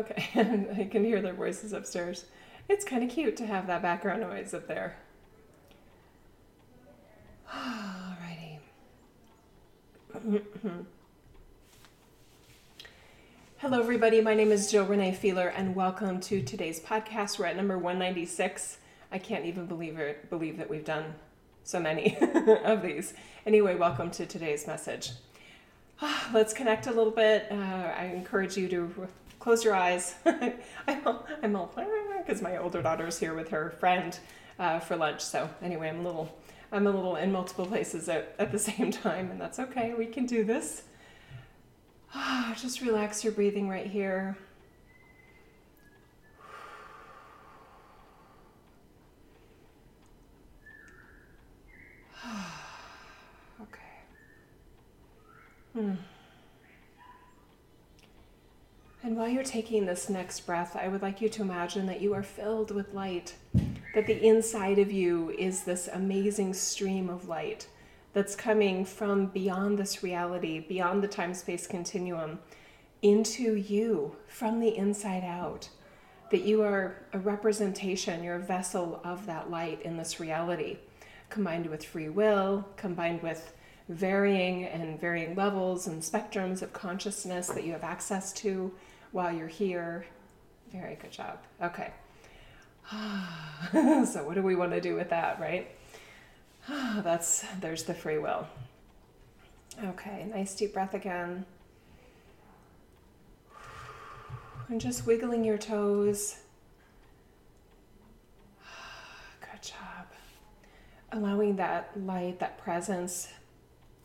Okay, I can hear their voices upstairs. It's kind of cute to have that background noise up there. Alrighty. Hello, everybody. My name is Jill Renee Feeler, and welcome to today's podcast. We're at number 196. I can't even believe it, believe that we've done so many of these. Anyway, welcome to today's message. Let's connect a little bit. Uh, I encourage you to close your eyes. I'm all, because my older daughter's here with her friend uh, for lunch. So anyway, I'm a little I'm a little in multiple places at, at the same time, and that's okay. We can do this. Just relax your breathing right here. okay. Hmm. And while you're taking this next breath, I would like you to imagine that you are filled with light, that the inside of you is this amazing stream of light that's coming from beyond this reality, beyond the time space continuum, into you from the inside out. That you are a representation, you're a vessel of that light in this reality, combined with free will, combined with varying and varying levels and spectrums of consciousness that you have access to while you're here. Very good job. Okay. so what do we want to do with that, right? That's there's the free will. Okay, nice deep breath again. And just wiggling your toes. Good job. Allowing that light, that presence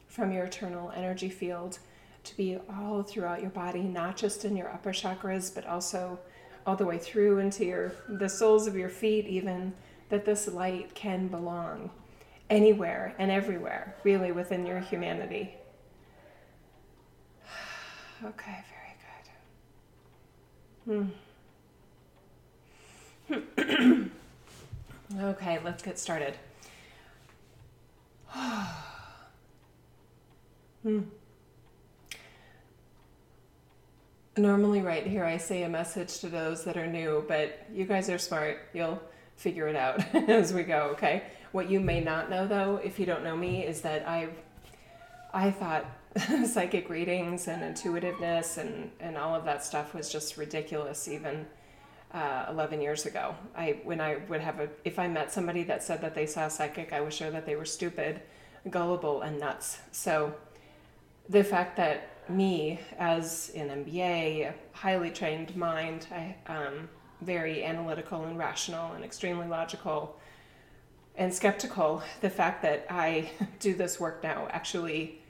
from your eternal energy field to be all throughout your body, not just in your upper chakras, but also all the way through into your the soles of your feet even that this light can belong anywhere and everywhere really within your humanity okay very good hmm. okay let's get started hmm. Normally, right here, I say a message to those that are new, but you guys are smart. You'll figure it out as we go, okay? What you may not know, though, if you don't know me, is that I've I thought psychic readings and intuitiveness and, and all of that stuff was just ridiculous even uh, 11 years ago. I when I would have a if I met somebody that said that they saw a psychic, I was sure that they were stupid, gullible, and nuts. So the fact that me as an MBA, highly trained mind, I um, very analytical and rational and extremely logical and skeptical. The fact that I do this work now actually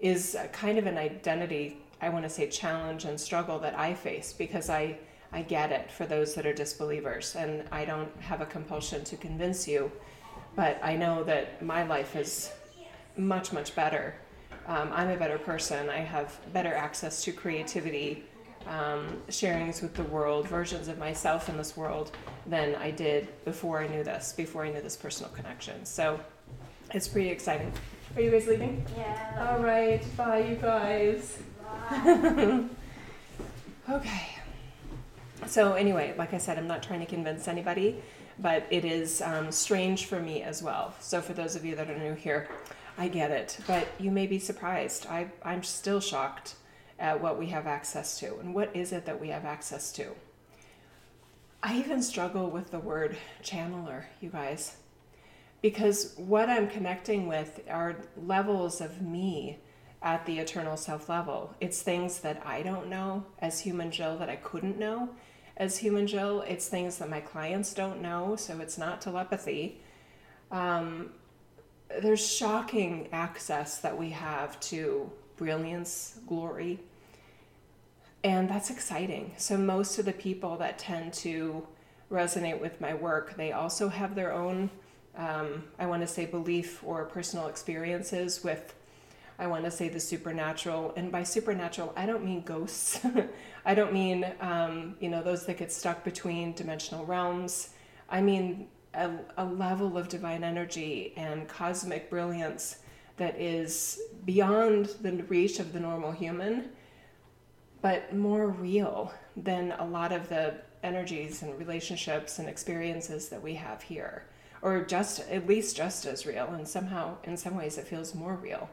is kind of an identity, I want to say, challenge and struggle that I face because I I get it for those that are disbelievers, and I don't have a compulsion to convince you, but I know that my life is much much better um, I'm a better person. I have better access to creativity, um, sharings with the world, versions of myself in this world than I did before I knew this, before I knew this personal connection. So it's pretty exciting. Are you guys leaving? Yeah. All right. Bye, you guys. Bye. okay. So, anyway, like I said, I'm not trying to convince anybody, but it is um, strange for me as well. So, for those of you that are new here, I get it, but you may be surprised. I, I'm still shocked at what we have access to. And what is it that we have access to? I even struggle with the word channeler, you guys, because what I'm connecting with are levels of me at the eternal self level. It's things that I don't know as human Jill that I couldn't know as human Jill. It's things that my clients don't know, so it's not telepathy. Um, there's shocking access that we have to brilliance, glory, and that's exciting. So, most of the people that tend to resonate with my work, they also have their own, um, I want to say, belief or personal experiences with, I want to say, the supernatural. And by supernatural, I don't mean ghosts. I don't mean, um, you know, those that get stuck between dimensional realms. I mean a, a level of divine energy and cosmic brilliance that is beyond the reach of the normal human but more real than a lot of the energies and relationships and experiences that we have here. Or just at least just as real and somehow in some ways it feels more real.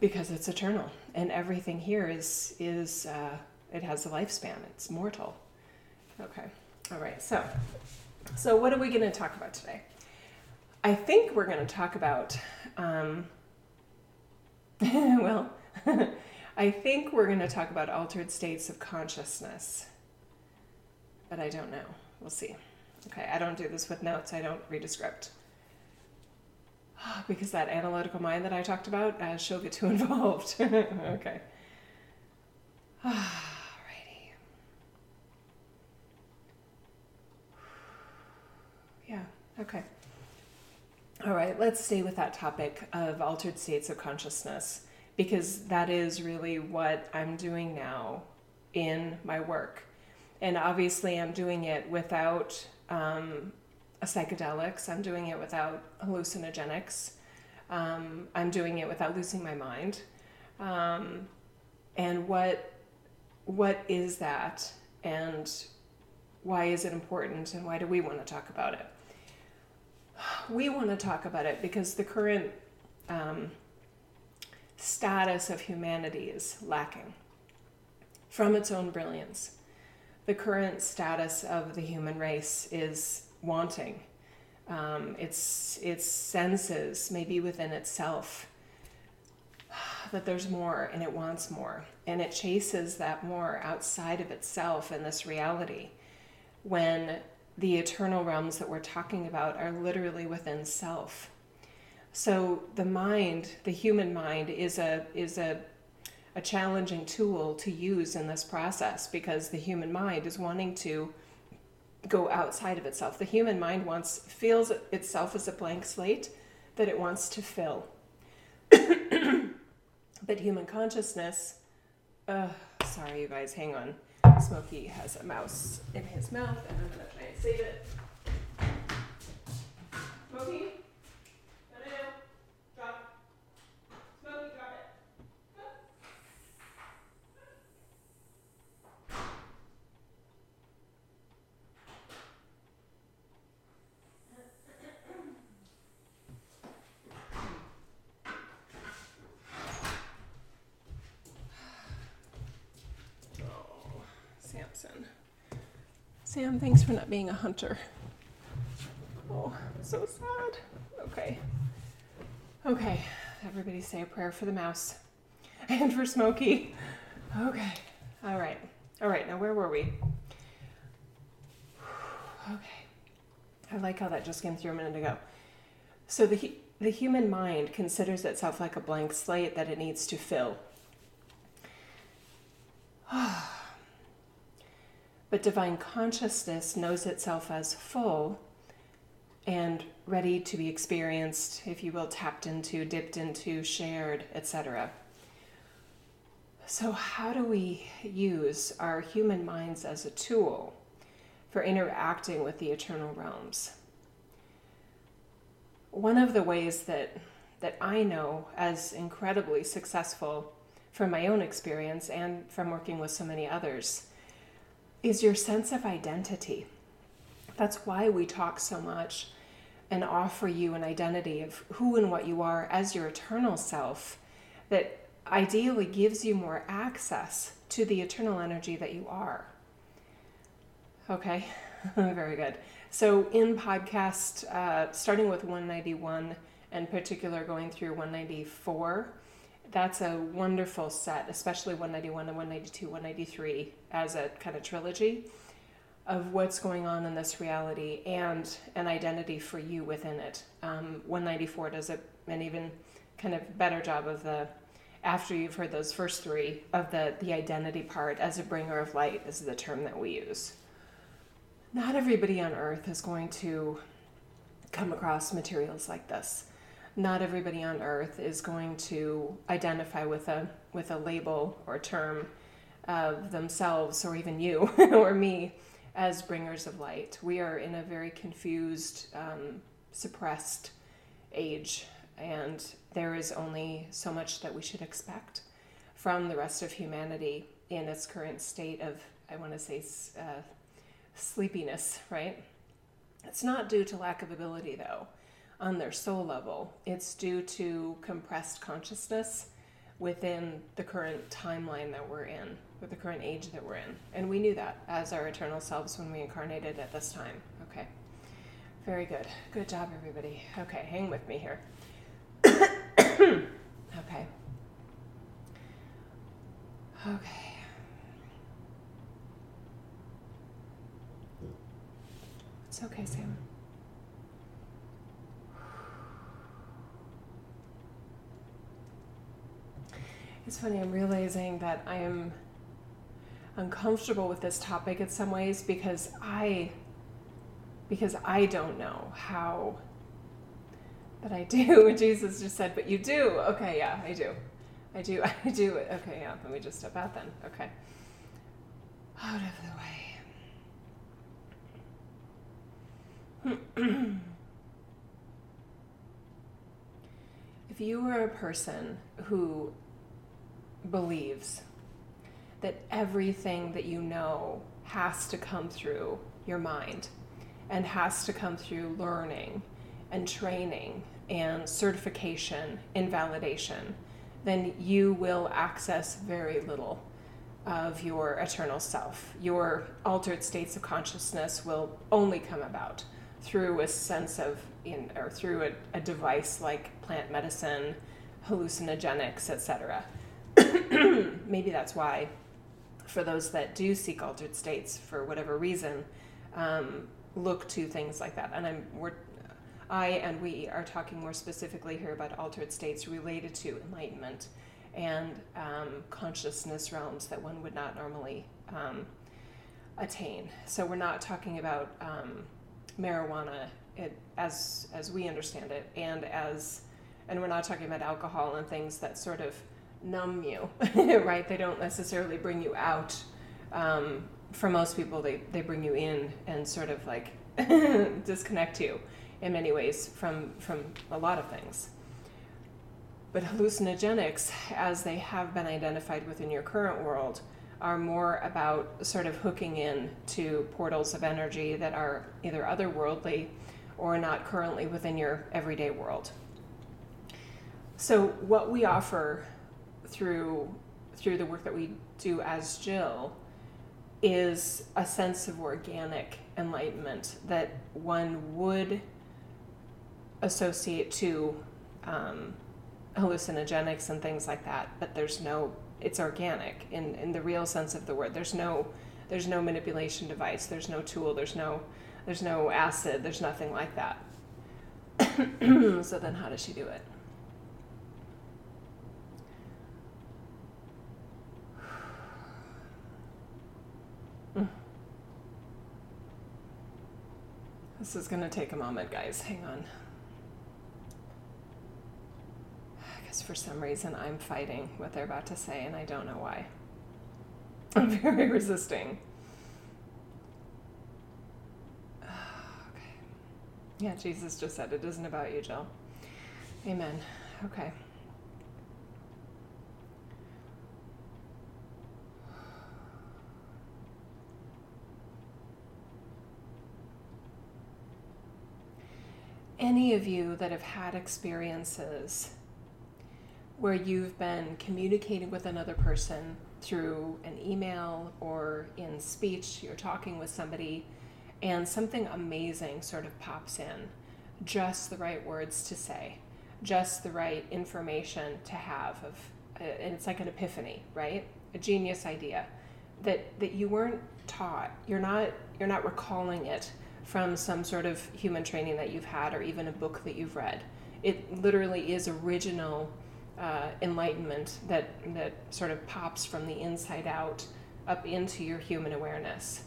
Because it's eternal and everything here is is uh, it has a lifespan. It's mortal. Okay. All right so so what are we going to talk about today? I think we're going to talk about um, well i think we're going to talk about altered states of consciousness. But i don't know. We'll see. Okay i don't do this with notes. I don't read a script. Because that analytical mind that I talked about, uh, she'll get too involved. okay. Alrighty. Yeah, okay. All right, let's stay with that topic of altered states of consciousness because that is really what I'm doing now in my work. And obviously, I'm doing it without um, psychedelics. I'm doing it without hallucinogenics. Um, I'm doing it without losing my mind. Um, and what what is that? And why is it important? And why do we want to talk about it? We want to talk about it because the current um, status of humanity is lacking from its own brilliance. The current status of the human race is wanting. Um, its its senses, maybe within itself, that there's more and it wants more, and it chases that more outside of itself in this reality. When the eternal realms that we're talking about are literally within self. So the mind, the human mind, is a is a a challenging tool to use in this process because the human mind is wanting to go outside of itself. The human mind wants feels itself as a blank slate that it wants to fill. but human consciousness, uh, sorry you guys, hang on. Smokey has a mouse in his mouth, and I'm gonna try and save it. Smokey. Sam, thanks for not being a hunter. Oh, so sad. Okay. Okay, everybody say a prayer for the mouse and for Smokey. Okay. All right. All right, now where were we? Okay. I like how that just came through a minute ago. So the the human mind considers itself like a blank slate that it needs to fill. Ah. But divine consciousness knows itself as full and ready to be experienced, if you will, tapped into, dipped into, shared, etc. So, how do we use our human minds as a tool for interacting with the eternal realms? One of the ways that, that I know as incredibly successful from my own experience and from working with so many others is your sense of identity. That's why we talk so much and offer you an identity of who and what you are as your eternal self that ideally gives you more access to the eternal energy that you are. Okay, very good. So, in podcast, uh, starting with 191 and particular going through 194, that's a wonderful set, especially 191 and 192, 193 as a kind of trilogy of what's going on in this reality and an identity for you within it. Um, 194 does a, an even kind of better job of the after you've heard those first three of the the identity part as a bringer of light is the term that we use. Not everybody on earth is going to come across materials like this not everybody on earth is going to identify with a with a label or term of themselves or even you or me as bringers of light. We are in a very confused, um, suppressed age, and there is only so much that we should expect from the rest of humanity in its current state of, I want to say, uh, sleepiness, right? It's not due to lack of ability, though, on their soul level. It's due to compressed consciousness within the current timeline that we're in, with the current age that we're in. And we knew that as our eternal selves when we incarnated at this time. Okay. Very good. Good job, everybody. Okay, hang with me here. okay. Okay. It's okay, Sam. It's funny, I'm realizing that I am uncomfortable with this topic in some ways because I because I don't know how but I do. Jesus just said, but you do. Okay, yeah, I do. I do. I do. Okay, yeah, let me just step out then. Okay. Out of the way. if you were a person who believes that everything that you know has to come through your mind and has to come through learning and training and certification and validation, then you will access very little of your eternal self. Your altered states of consciousness will only come about through a sense of, in, or through a, a device like plant medicine, hallucinogenics, etc. maybe that's why, for those that do seek altered states for whatever reason, um, look to things like that. And I'm we're I and we are talking more specifically here about altered states related to enlightenment and um, consciousness realms that one would not normally um, attain. So we're not talking about um, marijuana it, as as we understand it, and as and we're not talking about alcohol and things that sort of numb you, right? They don't necessarily bring you out. Um, for most people, they, they bring you in and sort of like disconnect you in many ways from, from a lot of things. But hallucinogenics, as they have been identified within your current world, are more about sort of hooking in to portals of energy that are either otherworldly or not currently within your everyday world. So, what we offer through through the work that we do as Jill is a sense of organic enlightenment that one would associate to um, hallucinogenics and things like that but there's no it's organic in, in the real sense of the word. There's no there's no manipulation device. There's no tool. There's no there's no acid. There's nothing like that. So then how does she do it This is going to take a moment, guys. Hang on. I guess for some reason I'm fighting what they're about to say, and I don't know why. I'm very resisting. Okay. Yeah, Jesus just said it isn't about you, Jill. Amen. Okay. Any of you that have had experiences where you've been communicating with another person through an email or in speech, you're talking with somebody, and something amazing sort of pops in. Just the right words to say, just the right information to have of uh, and it's like an epiphany, right? A genius idea that that you weren't taught. You're not you're not recalling it from some sort of human training that you've had or even a book that you've read. It literally is original uh, enlightenment that, that sort of pops from the inside out up into your human awareness.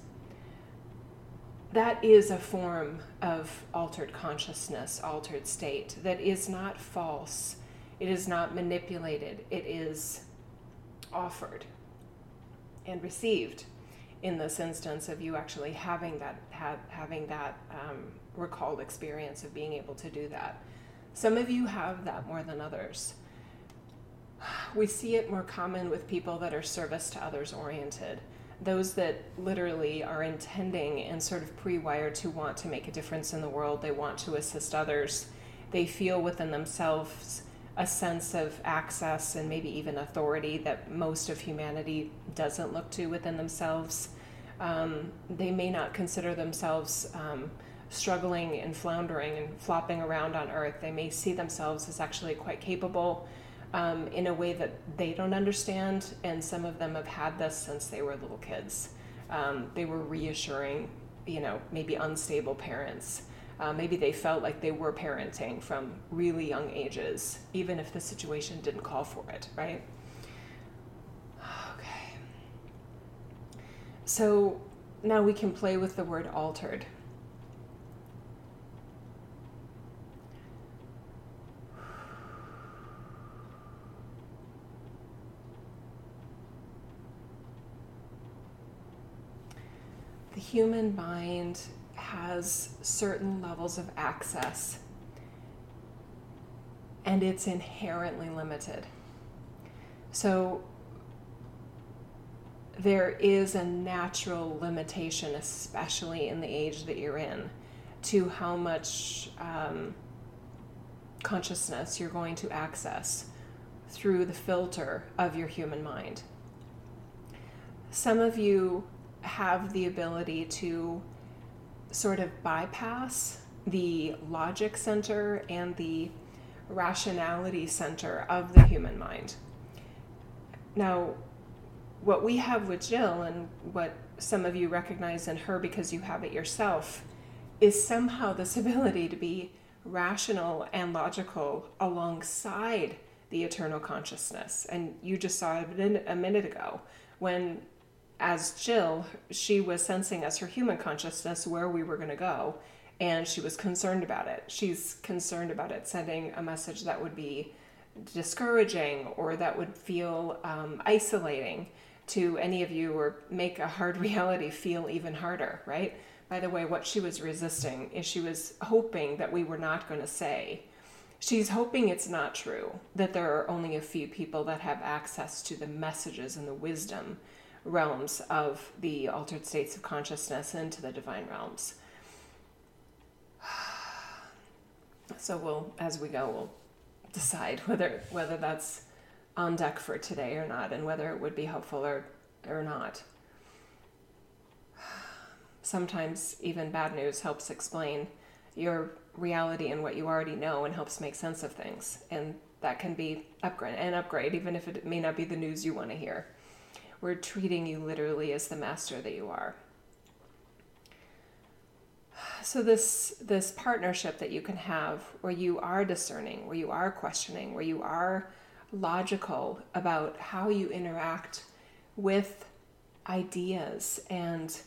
That is a form of altered consciousness, altered state, that is not false. It is not manipulated. It is offered and received in this instance of you actually having that having that um, recalled experience of being able to do that. Some of you have that more than others. we see it more common with people that are service to others oriented. Those that literally are intending and sort of pre wired to want to make a difference in the world, they want to assist others. They feel within themselves a sense of access and maybe even authority that most of humanity doesn't look to within themselves. Um, they may not consider themselves um, struggling and floundering and flopping around on earth. They may see themselves as actually quite capable um, in a way that they don't understand, and some of them have had this since they were little kids. Um, they were reassuring, you know, maybe unstable parents. Uh, maybe they felt like they were parenting from really young ages, even if the situation didn't call for it, right? Okay. So now we can play with the word altered. the human mind has certain levels of access and it's inherently limited. So there is a natural limitation, especially in the age that you're in, to how much um, consciousness you're going to access through the filter of your human mind. Some of you have the ability to sort of bypass the logic center and the rationality center of the human mind. Now, what we have with Jill and what some of you recognize in her because you have it yourself is somehow this ability to be rational and logical alongside the eternal consciousness. And you just saw it a minute ago when as Jill, she was sensing as her human consciousness where we were going to go, and she was concerned about it. She's concerned about it sending a message that would be discouraging or that would feel um, isolating to any of you or make a hard reality feel even harder, right? By the way, what she was resisting is she was hoping that we were not going to say. She's hoping it's not true, that there are only a few people that have access to the messages and the wisdom realms of the altered states of consciousness into the divine realms. So we'll, as we go, we'll decide whether whether that's on deck for today or not, and whether it would be helpful or or not. Sometimes even bad news helps explain your reality and what you already know, and helps make sense of things, and that can be upgrade an upgrade, even if it may not be the news you want to hear. We're treating you literally as the master that you are. So this this partnership that you can have where you are discerning, where you are questioning, where you are logical about how you interact with ideas and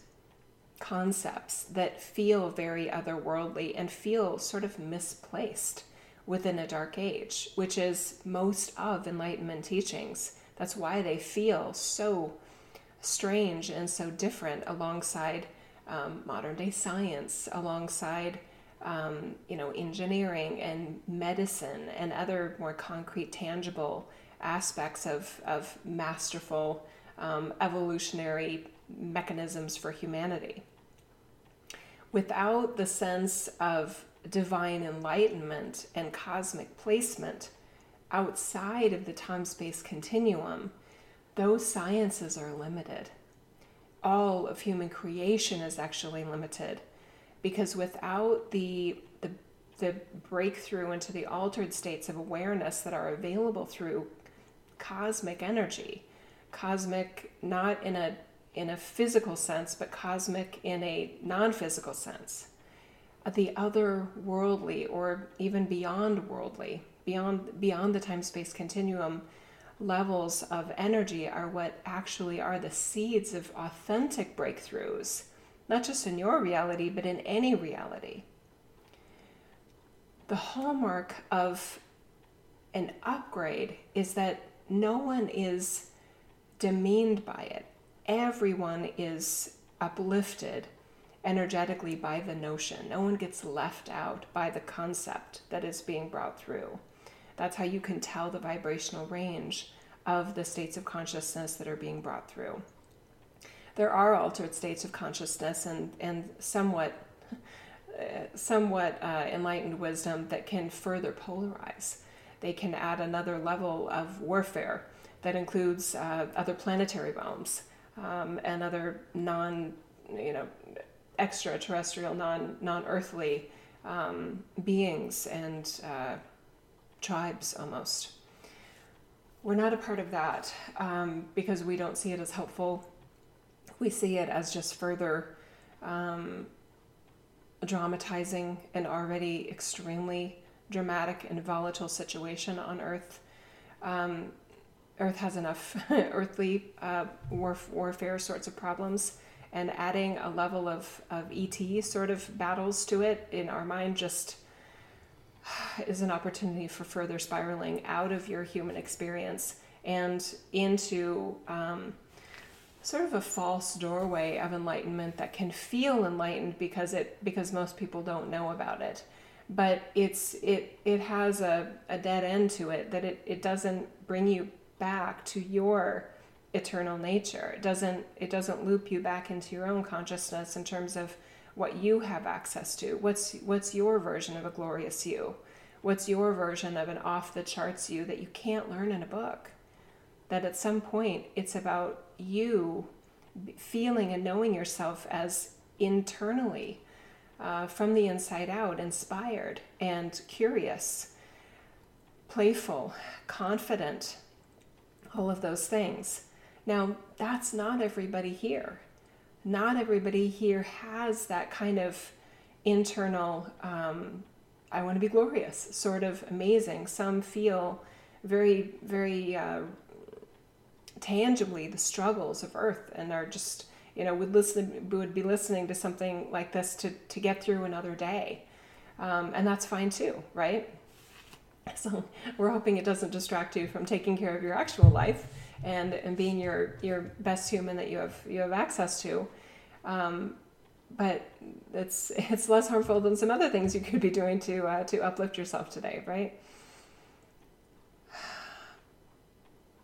concepts that feel very otherworldly and feel sort of misplaced within a dark age, which is most of Enlightenment teachings. That's why they feel so strange and so different alongside um, modern day science, alongside um, you know engineering and medicine and other more concrete, tangible aspects of of masterful um, evolutionary mechanisms for humanity. Without the sense of divine enlightenment and cosmic placement, outside of the time space continuum, those sciences are limited. All of human creation is actually limited because without the, the, the breakthrough into the altered states of awareness that are available through cosmic energy, cosmic not in a in a physical sense, but cosmic in a non physical sense. The other worldly or even beyond worldly beyond beyond the time space continuum levels of energy are what actually are the seeds of authentic breakthroughs not just in your reality but in any reality the hallmark of an upgrade is that no one is demeaned by it everyone is uplifted energetically by the notion. No one gets left out by the concept that is being brought through. That's how you can tell the vibrational range of the states of consciousness that are being brought through. There are altered states of consciousness and, and somewhat, somewhat uh, enlightened wisdom that can further polarize. They can add another level of warfare that includes uh, other planetary realms um, and other non, you know, extraterrestrial, non non earthly um, beings and uh, tribes almost. We're not a part of that um, because we don't see it as helpful. We see it as just further um, dramatizing an already extremely dramatic and volatile situation on Earth. Um, Earth has enough earthly uh, warf- warfare sorts of problems, and adding a level of, of ET sort of battles to it in our mind just is an opportunity for further spiraling out of your human experience and into um, sort of a false doorway of enlightenment that can feel enlightened because it because most people don't know about it. But it's it it has a, a dead end to it that it, it doesn't bring you back to your eternal nature. It doesn't it doesn't loop you back into your own consciousness in terms of what you have access to. What's what's your version of a glorious you? What's your version of an off the charts you that you can't learn in a book? That at some point it's about you feeling and knowing yourself as internally, uh, from the inside out, inspired and curious, playful, confident, all of those things. Now, that's not everybody here not everybody here has that kind of internal, um, I want to be glorious, sort of amazing. Some feel very, very uh, tangibly the struggles of Earth and are just, you know, would listen, would be listening to something like this to, to get through another day. Um, and that's fine too, right? So we're hoping it doesn't distract you from taking care of your actual life and, and being your, your best human that you have you have access to. Um, but it's it's less harmful than some other things you could be doing to uh, to uplift yourself today, right?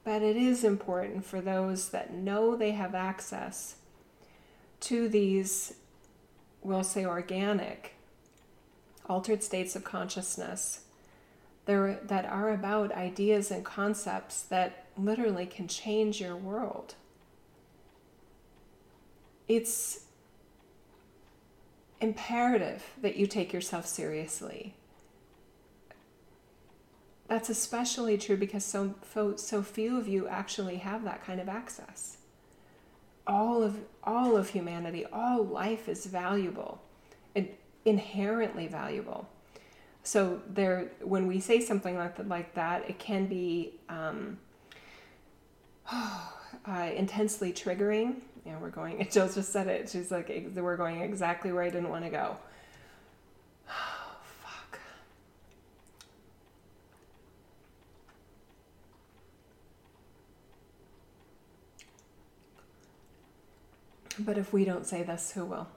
But it is important for those that know they have access to these, we'll say, organic, altered states of consciousness there, that are about ideas and concepts that literally can change your world. It's imperative that you take yourself seriously. That's especially true because so, so few of you actually have that kind of access. All of, all of humanity, all life is valuable, and inherently valuable. So there, when we say something like that, like that it can be um, uh, intensely triggering. Yeah, we're going. Jill just said it. She's like, we're going exactly where I didn't want to go. Oh, fuck. But if we don't say this, who will?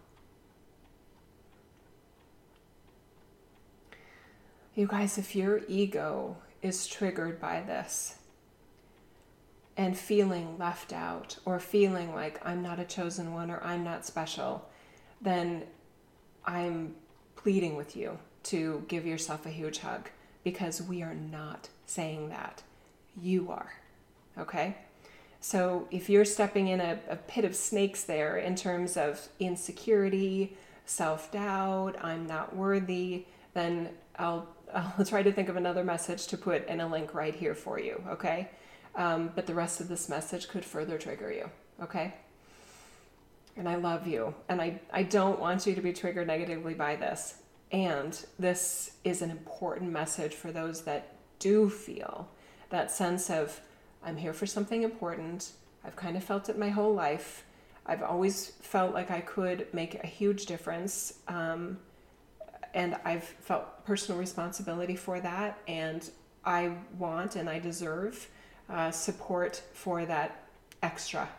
You guys, if your ego is triggered by this and feeling left out or feeling like I'm not a chosen one or I'm not special, then I'm pleading with you to give yourself a huge hug because we are not saying that. You are. Okay? So if you're stepping in a, a pit of snakes there in terms of insecurity, self doubt, I'm not worthy, then I'll I'll try to think of another message to put in a link right here for you, okay? Um, but the rest of this message could further trigger you, okay? And I love you, and I, I don't want you to be triggered negatively by this. And this is an important message for those that do feel that sense of, I'm here for something important. I've kind of felt it my whole life. I've always felt like I could make a huge difference. Um, and I've felt personal responsibility for that, and I want and I deserve uh, support for that extra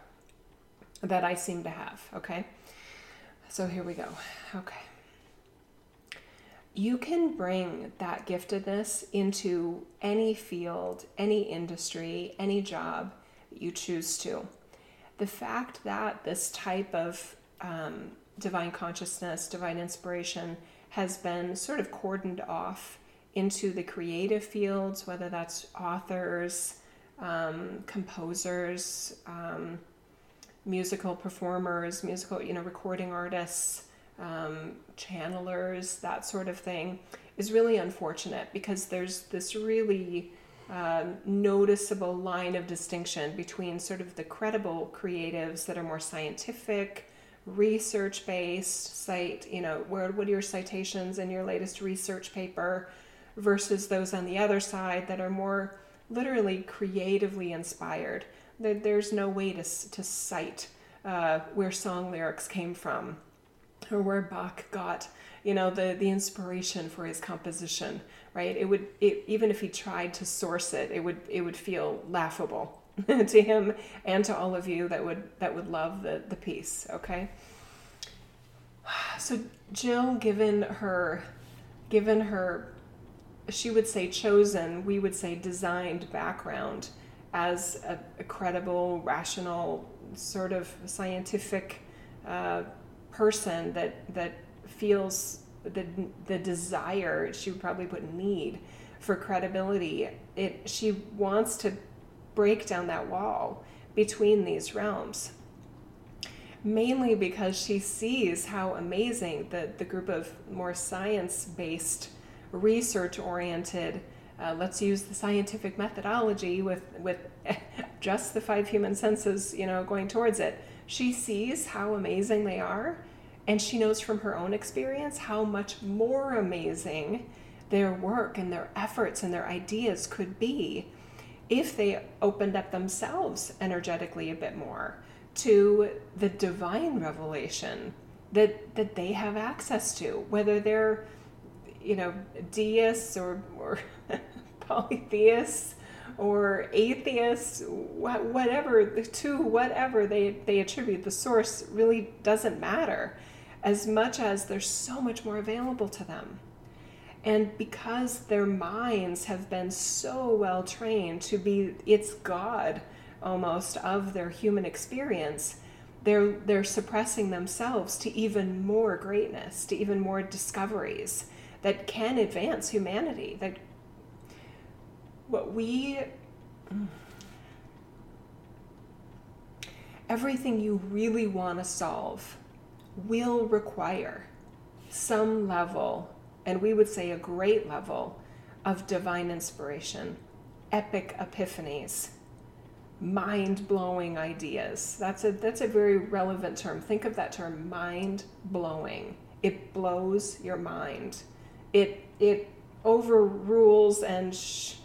that I seem to have. Okay, so here we go. Okay. you can bring that giftedness into any field, any industry, any job you choose to. The fact that this type of um, divine consciousness, divine inspiration has been sort of cordoned off into the creative fields, whether that's authors, um, composers, um, musical performers, musical, you know, recording artists, um, channelers, that sort of thing, is really unfortunate because there's this really um, noticeable line of distinction between sort of the credible creatives that are more scientific, research based, cite, you know, where, what are your citations in your latest research paper versus those on the other side that are more literally creatively inspired. There's no way to, to cite uh, where song lyrics came from or where Bach got, you know, the, the inspiration for his composition, right? It would, it, even if he tried to source it, it would, it would feel laughable to him and to all of you that would, that would love the, the piece, okay? So Jill, given her, given her she would say chosen, we would say designed background as a, a credible, rational, sort of scientific uh, person that that feels the the desire she would probably put need for credibility. It she wants to break down that wall between these realms. Mainly because she sees how amazing the, the group of more science based research oriented. Uh, let's use the scientific methodology with with just the five human senses, you know, going towards it. She sees how amazing they are, and she knows from her own experience how much more amazing their work and their efforts and their ideas could be if they opened up themselves energetically a bit more to the divine revelation that that they have access to whether they're you know, deists or, or polytheists or atheists, whatever, to whatever they, they attribute, the source really doesn't matter as much as there's so much more available to them. And because their minds have been so well trained to be its God almost of their human experience, they're, they're suppressing themselves to even more greatness, to even more discoveries that can advance humanity. That what we everything you really want to solve will require some level, and we would say a great level, of divine inspiration, epic epiphanies, mind blowing ideas. That's a, that's a very relevant term. Think of that term, mind blowing. It blows your mind it it overrules and sh-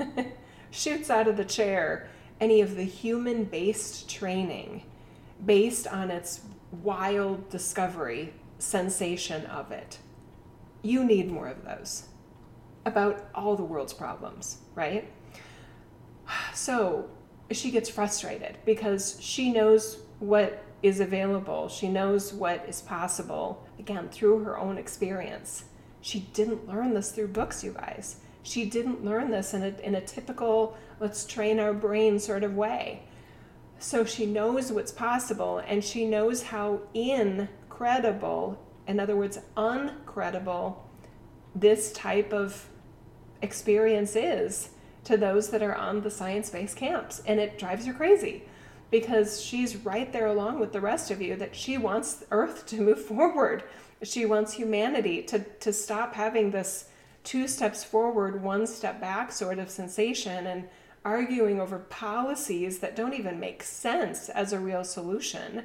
shoots out of the chair any of the human based training based on its wild discovery sensation of it. You need more of those about all the world's problems, right? So she gets frustrated because she knows what is available, she knows what is possible, again, through her own experience. She didn't learn this through books, you guys. She didn't learn this in a, in a typical, let's train our brain sort of way. So she knows what's possible and she knows how incredible, in other words, uncredible, this type of experience is to those that are on the science based camps. And it drives her crazy because she's right there along with the rest of you that she wants Earth to move forward. She wants humanity to, to stop having this two steps forward, one step back sort of sensation and arguing over policies that don't even make sense as a real solution.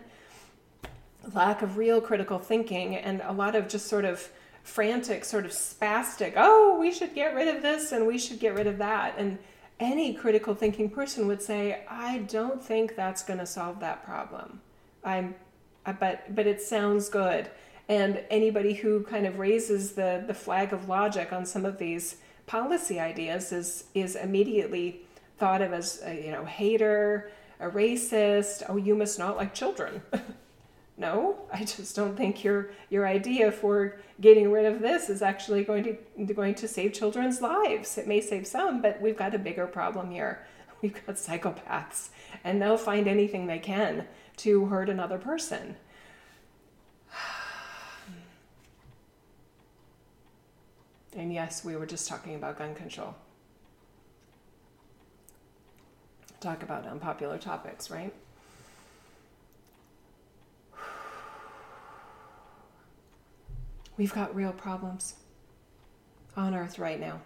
Lack of real critical thinking and a lot of just sort of frantic, sort of spastic, oh, we should get rid of this and we should get rid of that. And any critical thinking person would say, I don't think that's going to solve that problem. I'm, but, but it sounds good. And anybody who kind of raises the, the flag of logic on some of these policy ideas is, is immediately thought of as a you know hater, a racist. Oh, you must not like children. no, I just don't think your your idea for getting rid of this is actually going to going to save children's lives. It may save some, but we've got a bigger problem here. We've got psychopaths, and they'll find anything they can to hurt another person. And yes, we were just talking about gun control. Talk about unpopular topics, right? We've got real problems on earth right now.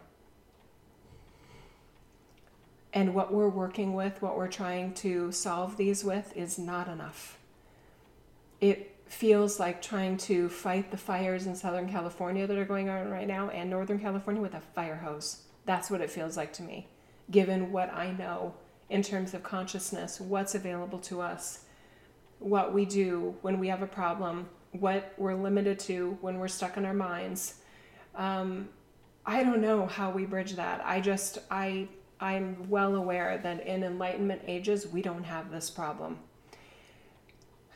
And what we're working with, what we're trying to solve these with, is not enough. It feels like trying to fight the fires in Southern California that are going on right now and Northern California with a fire hose. That's what it feels like to me, given what I know in terms of consciousness, what's available to us, what we do when we have a problem, what we're limited to when we're stuck in our minds. Um, I don't know how we bridge that. I just, I I'm well aware that in Enlightenment ages, we don't have this problem.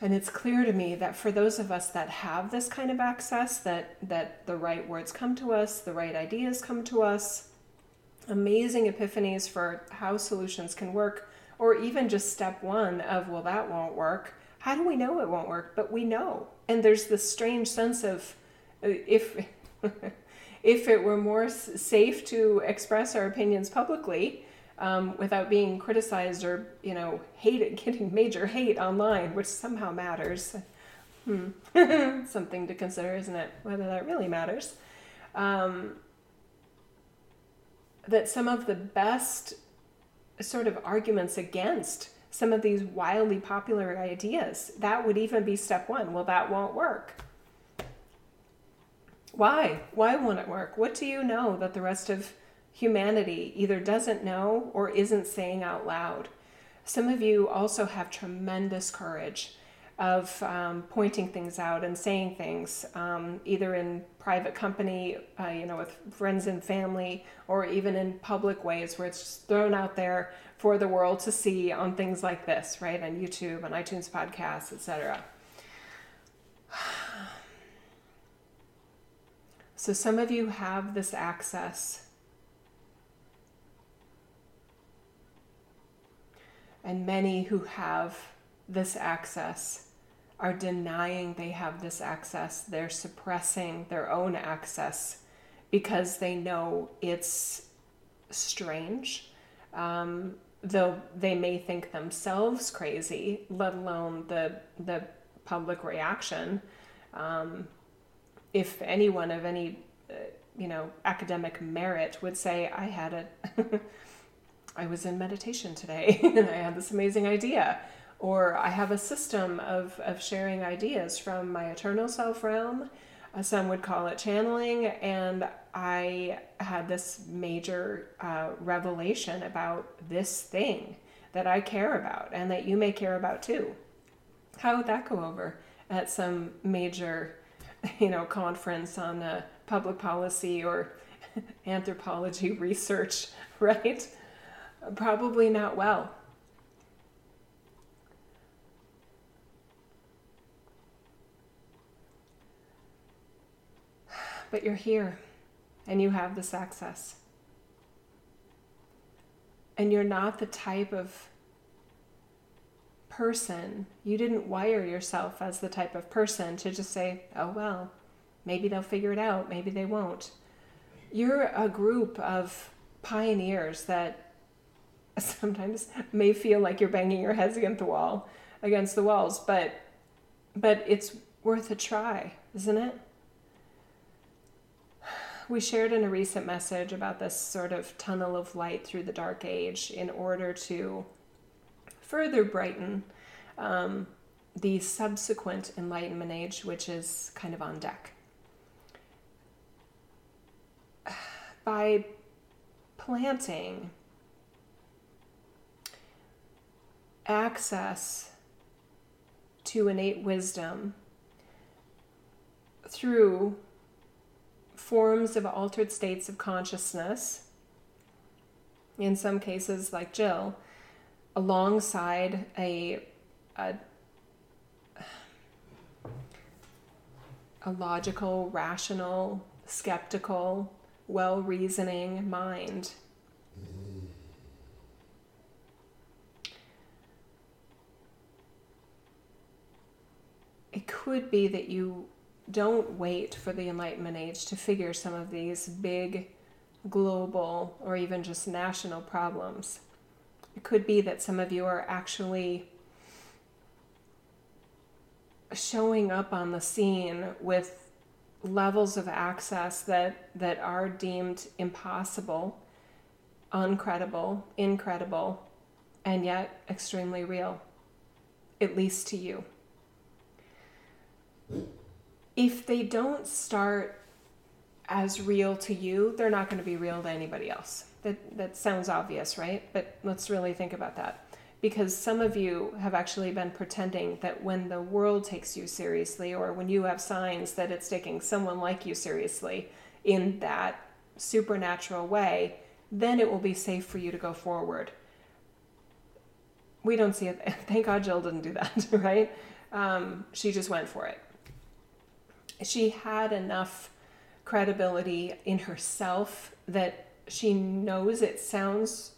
And it's clear to me that for those of us that have this kind of access, that, that the right words come to us, the right ideas come to us, amazing epiphanies for how solutions can work, or even just step one of, well, that won't work. How do we know it won't work? But we know. And there's this strange sense of uh, if. if it were more safe to express our opinions publicly um, without being criticized or you know hated, getting major hate online, which somehow matters. Hmm. Something to consider, isn't it? Whether that really matters. Um, that some of the best sort of arguments against some of these wildly popular ideas that would even be step one. Well, that won't work. Why? Why won't it work? What do you know that the rest of humanity either doesn't know or isn't saying out loud? Some of you also have tremendous courage of um, pointing things out and saying things, um, either in private company, uh, you know, with friends and family, or even in public ways where it's thrown out there for the world to see on things like this, right? On YouTube, on iTunes podcasts, etc. So some of you have this access. And many who have this access are denying they have this access. They're suppressing their own access because they know it's strange. Um, though they may think themselves crazy, let alone the the public reaction. Um, if anyone of any, uh, you know, academic merit would say, I had a, I was in meditation today and I had this amazing idea. Or I have a system of, of sharing ideas from my eternal self realm. Uh, some would call it channeling. And I had this major uh, revelation about this thing that I care about and that you may care about too. How would that go over at some major you know, conference on uh, public policy or anthropology research, right? Probably not well. But you're here and you have this access. And you're not the type of person. You didn't wire yourself as the type of person to just say, oh, well, maybe they'll figure it out, maybe they won't. You're a group of pioneers that sometimes may feel like you're banging your heads against the wall, against the walls, but but it's worth a try, isn't it? We shared in a recent message about this sort of tunnel of light through the dark age in order to further brighten um, the subsequent Enlightenment age, which is kind of on deck. By planting access to innate wisdom through forms of altered states of consciousness, in some cases, like Jill, alongside a, a a logical, rational, skeptical, well reasoning mind. It could be that you don't wait for the Enlightenment age to figure some of these big global or even just national problems. It could be that some of you are actually showing up on the scene with levels of access that, that are deemed impossible, uncredible, incredible, and yet extremely real, at least to you. If they don't start as real to you, they're not going to be real to anybody else. That, that sounds obvious, right? But let's really think about that because some of you have actually been pretending that when the world takes you seriously or when you have signs that it's taking someone like you seriously in that supernatural way, then it will be safe for you to go forward. We don't see it. Thank God Jill didn't do that, right? Um, she just went for it. She had enough credibility in herself that she knows it sounds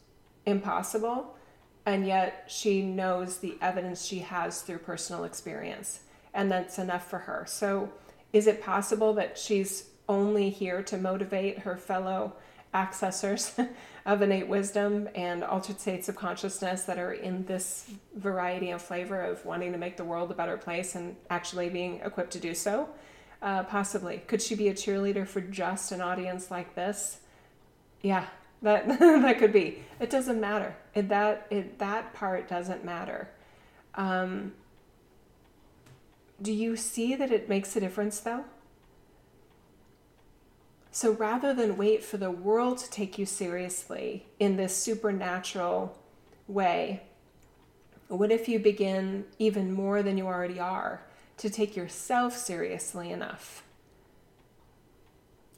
impossible and yet she knows the evidence she has through personal experience and that's enough for her. So is it possible that she's only here to motivate her fellow accessors of innate wisdom and altered states of consciousness that are in this variety and flavor of wanting to make the world a better place and actually being equipped to do so uh, possibly could she be a cheerleader for just an audience like this yeah that that could be. It doesn't matter. It, that it, that part doesn't matter. Um, do you see that it makes a difference though? So rather than wait for the world to take you seriously in this supernatural way, what if you begin even more than you already are to take yourself seriously enough?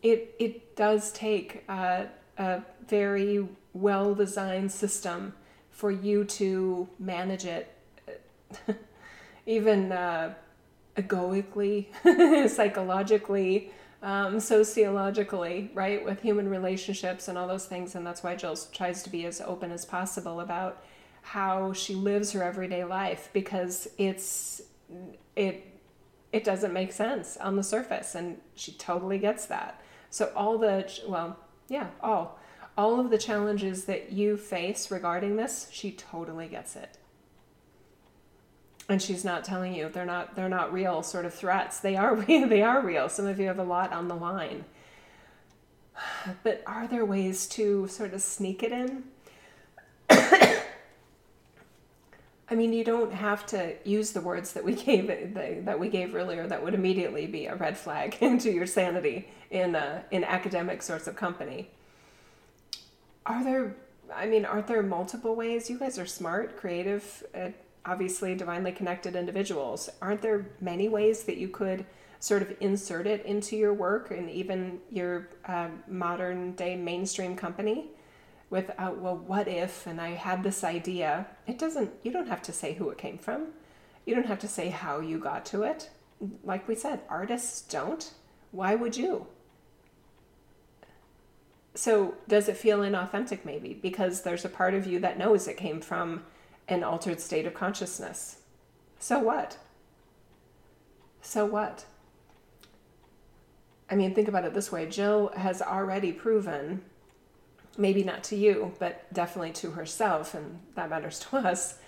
It, it does take uh, a very well designed system for you to manage it, even uh, egoically, psychologically, um, sociologically, right, with human relationships and all those things. And that's why Jill tries to be as open as possible about how she lives her everyday life because it's it it doesn't make sense on the surface and she totally gets that so all the well yeah, all. All of the challenges that you face regarding this, she totally gets it. And she's not telling you they're not they're not real sort of threats. They are real. They are real. Some of you have a lot on the line. But are there ways to sort of sneak it in? I mean, you don't have to use the words that we gave that we gave earlier. That would immediately be a red flag into your sanity in a, in academic sorts of company. Are there? I mean, aren't there multiple ways? You guys are smart, creative, uh, obviously divinely connected individuals. Aren't there many ways that you could sort of insert it into your work and even your uh, modern day mainstream company? Without well what if? And i had this idea. It doesn't you don't have to say who it came from. You don't have to say how you got to it. Like we said artists don't. Why would you? So does it feel inauthentic maybe because there's a part of you that knows it came from an altered state of consciousness? So what? So what? I mean think about it this way. Jill has already proven maybe not to you, but definitely to herself, and that matters to us,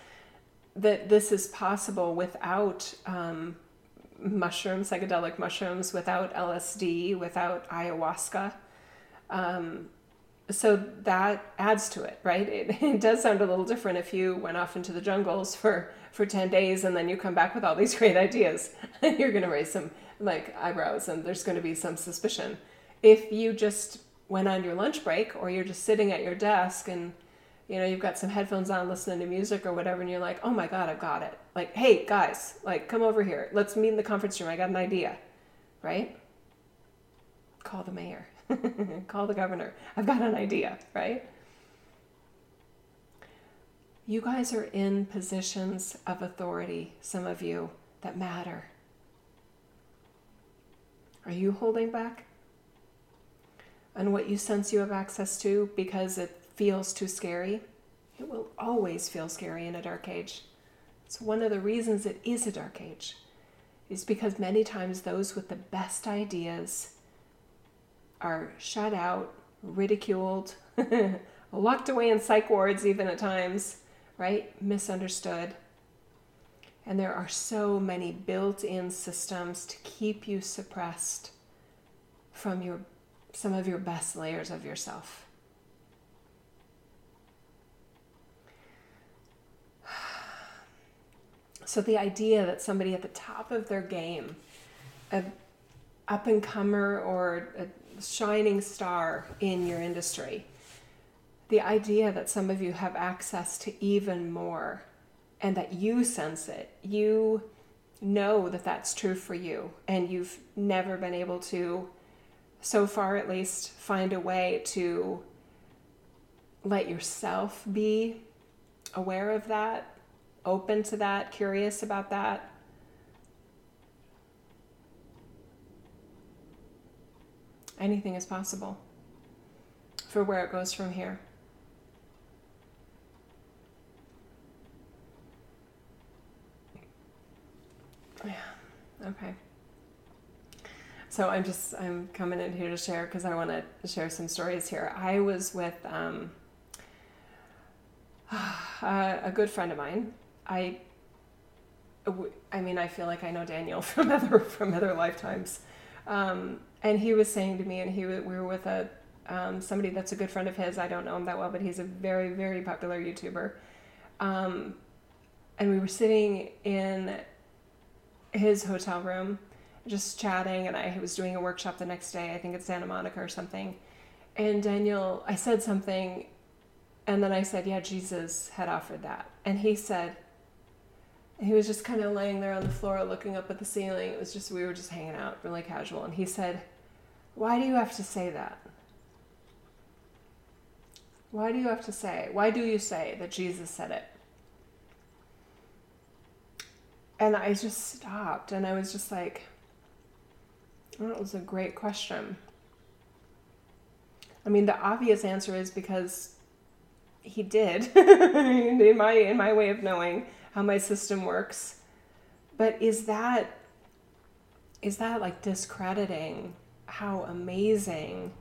that this is possible without um, mushrooms, psychedelic mushrooms, without LSD, without ayahuasca. Um, so that adds to it, right? It, it does sound a little different if you went off into the jungles for, for 10 days and then you come back with all these great ideas. You're going to raise some like eyebrows and there's going to be some suspicion. If you just went on your lunch break or you're just sitting at your desk and you know you've got some headphones on listening to music or whatever and you're like oh my god i've got it. Like hey guys like come over here. Let's meet in the conference room. I got an idea. Right? Call the mayor. Call the governor. I've got an idea. Right? You guys are in positions of authority some of you that matter. Are you holding back on what you sense you have access to because it feels too scary? It will always feel scary in a dark age. It's one of the reasons it is a dark age, is because many times those with the best ideas are shut out, ridiculed, locked away in psych wards, even at times, right? Misunderstood. And there are so many built in systems to keep you suppressed from your, some of your best layers of yourself. So the idea that somebody at the top of their game, an up and comer or a shining star in your industry, the idea that some of you have access to even more and that you sense it, you know that that's true for you, and you've never been able to, so far at least, find a way to let yourself be aware of that open to that, curious about that. Anything is possible for where it goes from here. Yeah, okay. So I'm just I'm coming in here to share because I want to share some stories here. I was with um, a good friend of mine I, I mean, I feel like I know Daniel from other from other lifetimes, um, and he was saying to me, and he we were with a um, somebody that's a good friend of his. I don't know him that well, but he's a very very popular YouTuber, um, and we were sitting in his hotel room, just chatting, and I was doing a workshop the next day. I think it's Santa Monica or something, and Daniel, I said something, and then I said, "Yeah, Jesus had offered that," and he said he was just kind of laying there on the floor looking up at the ceiling. It was just, we were just hanging out really casual. And he said, Why do you have to say that? Why do you have to say? Why do you say that Jesus said it? And I just stopped and I was just like, it was a great question. I mean, the obvious answer is because he did, in my in my way of knowing how my system works. But is that is that like discrediting how amazing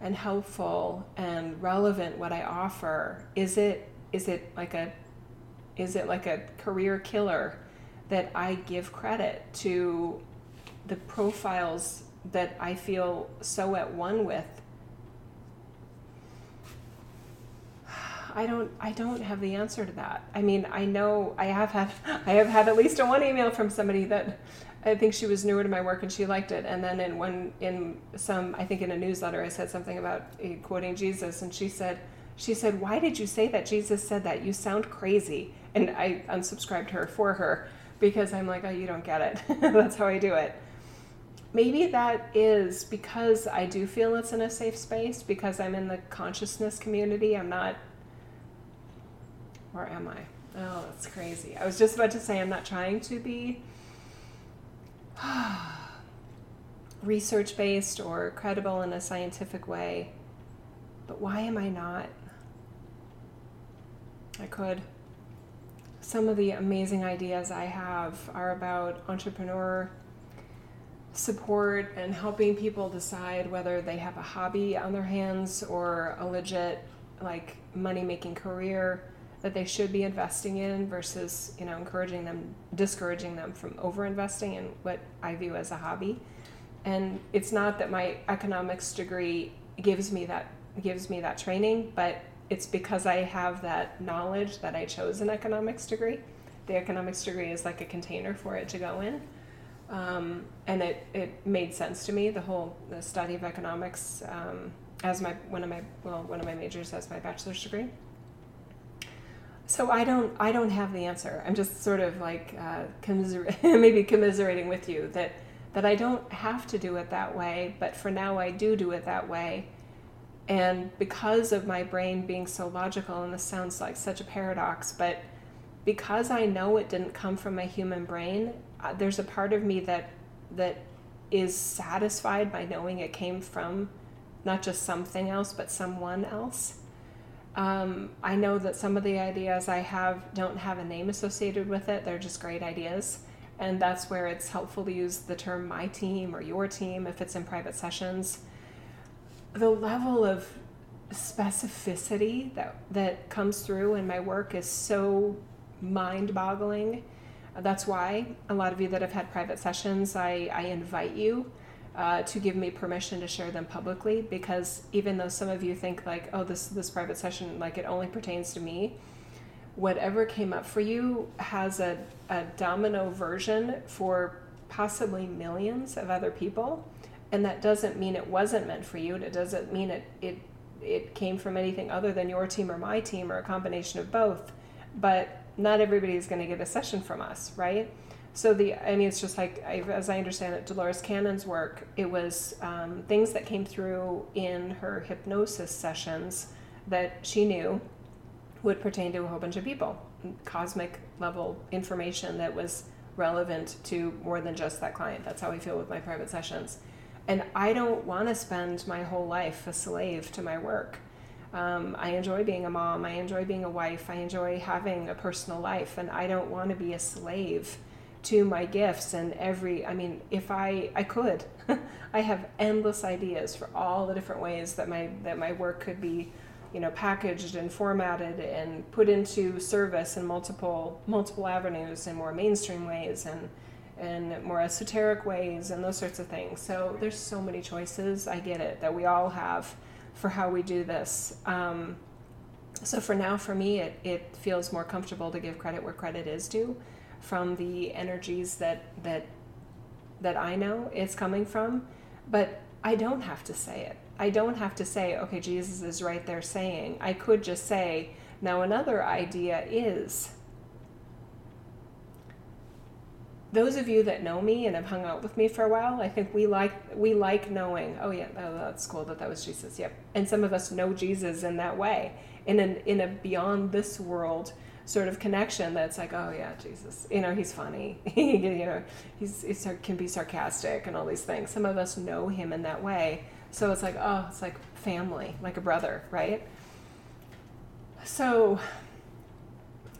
and helpful and relevant what I offer? Is it is it like a is it like a career killer that I give credit to the profiles that I feel so at one with I don't I don't have the answer to that. I mean, I know I have had I have had at least a one email from somebody that I think she was newer to my work and she liked it. And then in one in some I think in a newsletter I said something about uh, quoting Jesus and she said she said, "Why did you say that Jesus said that? You sound crazy." And I unsubscribed her for her because I'm like, "Oh, you don't get it." That's how I do it. Maybe that is because I do feel it's in a safe space because I'm in the consciousness community. I'm not or am I? Oh, that's crazy. I was just about to say I'm not trying to be research based or credible in a scientific way. But why am I not? I could. Some of the amazing ideas I have are about entrepreneur support and helping people decide whether they have a hobby on their hands or a legit like money making career that they should be investing in versus you know encouraging them discouraging them from over investing in what i view as a hobby. And it's not that my economics degree gives me that gives me that training but it's because i have that knowledge that i chose an economics degree. The economics degree is like a container for it to go in um, and it, it made sense to me the whole the study of economics um, as my one of my well one of my majors as my bachelor's degree so I don't I don't have the answer. I'm just sort of like uh, commiser- maybe commiserating with you that that I don't have to do it that way, but for now I do do it that way. And because of my brain being so logical, and this sounds like such a paradox, but because I know it didn't come from my human brain, there's a part of me that that is satisfied by knowing it came from not just something else, but someone else. Um, I know that some of the ideas I have don't have a name associated with it, they're just great ideas. And that's where it's helpful to use the term my team or your team if it's in private sessions. The level of specificity that, that comes through in my work is so mind boggling. That's why a lot of you that have had private sessions, I, I invite you uh, to give me permission to share them publicly because even though some of you think like oh this this private session like it only pertains to me whatever came up for you has a, a domino version for possibly millions of other people. And that doesn't mean it wasn't meant for you it doesn't mean it it it came from anything other than your team or my team or a combination of both. But not everybody is going to get a session from us right so the, I mean, it's just like I, as I understand it, Dolores Cannon's work. It was um, things that came through in her hypnosis sessions that she knew would pertain to a whole bunch of people, cosmic level information that was relevant to more than just that client. That's how I feel with my private sessions. And I don't want to spend my whole life a slave to my work. Um, I enjoy being a mom. I enjoy being a wife. I enjoy having a personal life, and I don't want to be a slave to my gifts and every i mean if i i could i have endless ideas for all the different ways that my that my work could be you know packaged and formatted and put into service in multiple multiple avenues in more mainstream ways and and more esoteric ways and those sorts of things so there's so many choices i get it that we all have for how we do this um, so for now for me it, it feels more comfortable to give credit where credit is due from the energies that that that I know it's coming from, but I don't have to say it. I don't have to say, okay, Jesus is right there saying. I could just say, now another idea is those of you that know me and have hung out with me for a while, I think we like we like knowing. Oh yeah, oh, that's cool that that was Jesus. Yep. And some of us know Jesus in that way, in an in a beyond this world sort of connection that's like, oh yeah, Jesus, you know, he's funny, you know, he's, he can be sarcastic and all these things. Some of us know him in that way, so it's like, oh, it's like family, like a brother, right? So,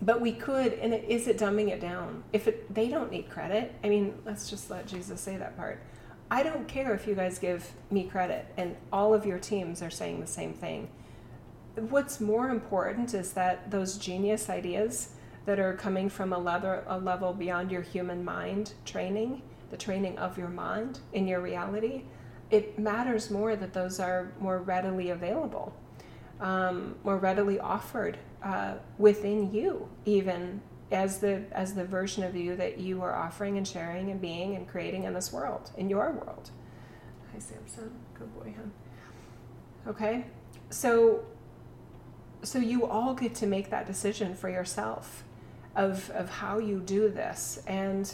but we could, and it, is it dumbing it down? If it, they don't need credit, I mean, let's just let Jesus say that part. I don't care if you guys give me credit, and all of your teams are saying the same thing what's more important is that those genius ideas that are coming from a level, a level beyond your human mind training, the training of your mind in your reality, it matters more that those are more readily available, um, more readily offered uh, within you, even as the as the version of you that you are offering and sharing and being and creating in this world, in your world. Hi, Samson. Good boy, huh? Okay, so so you all get to make that decision for yourself of, of how you do this and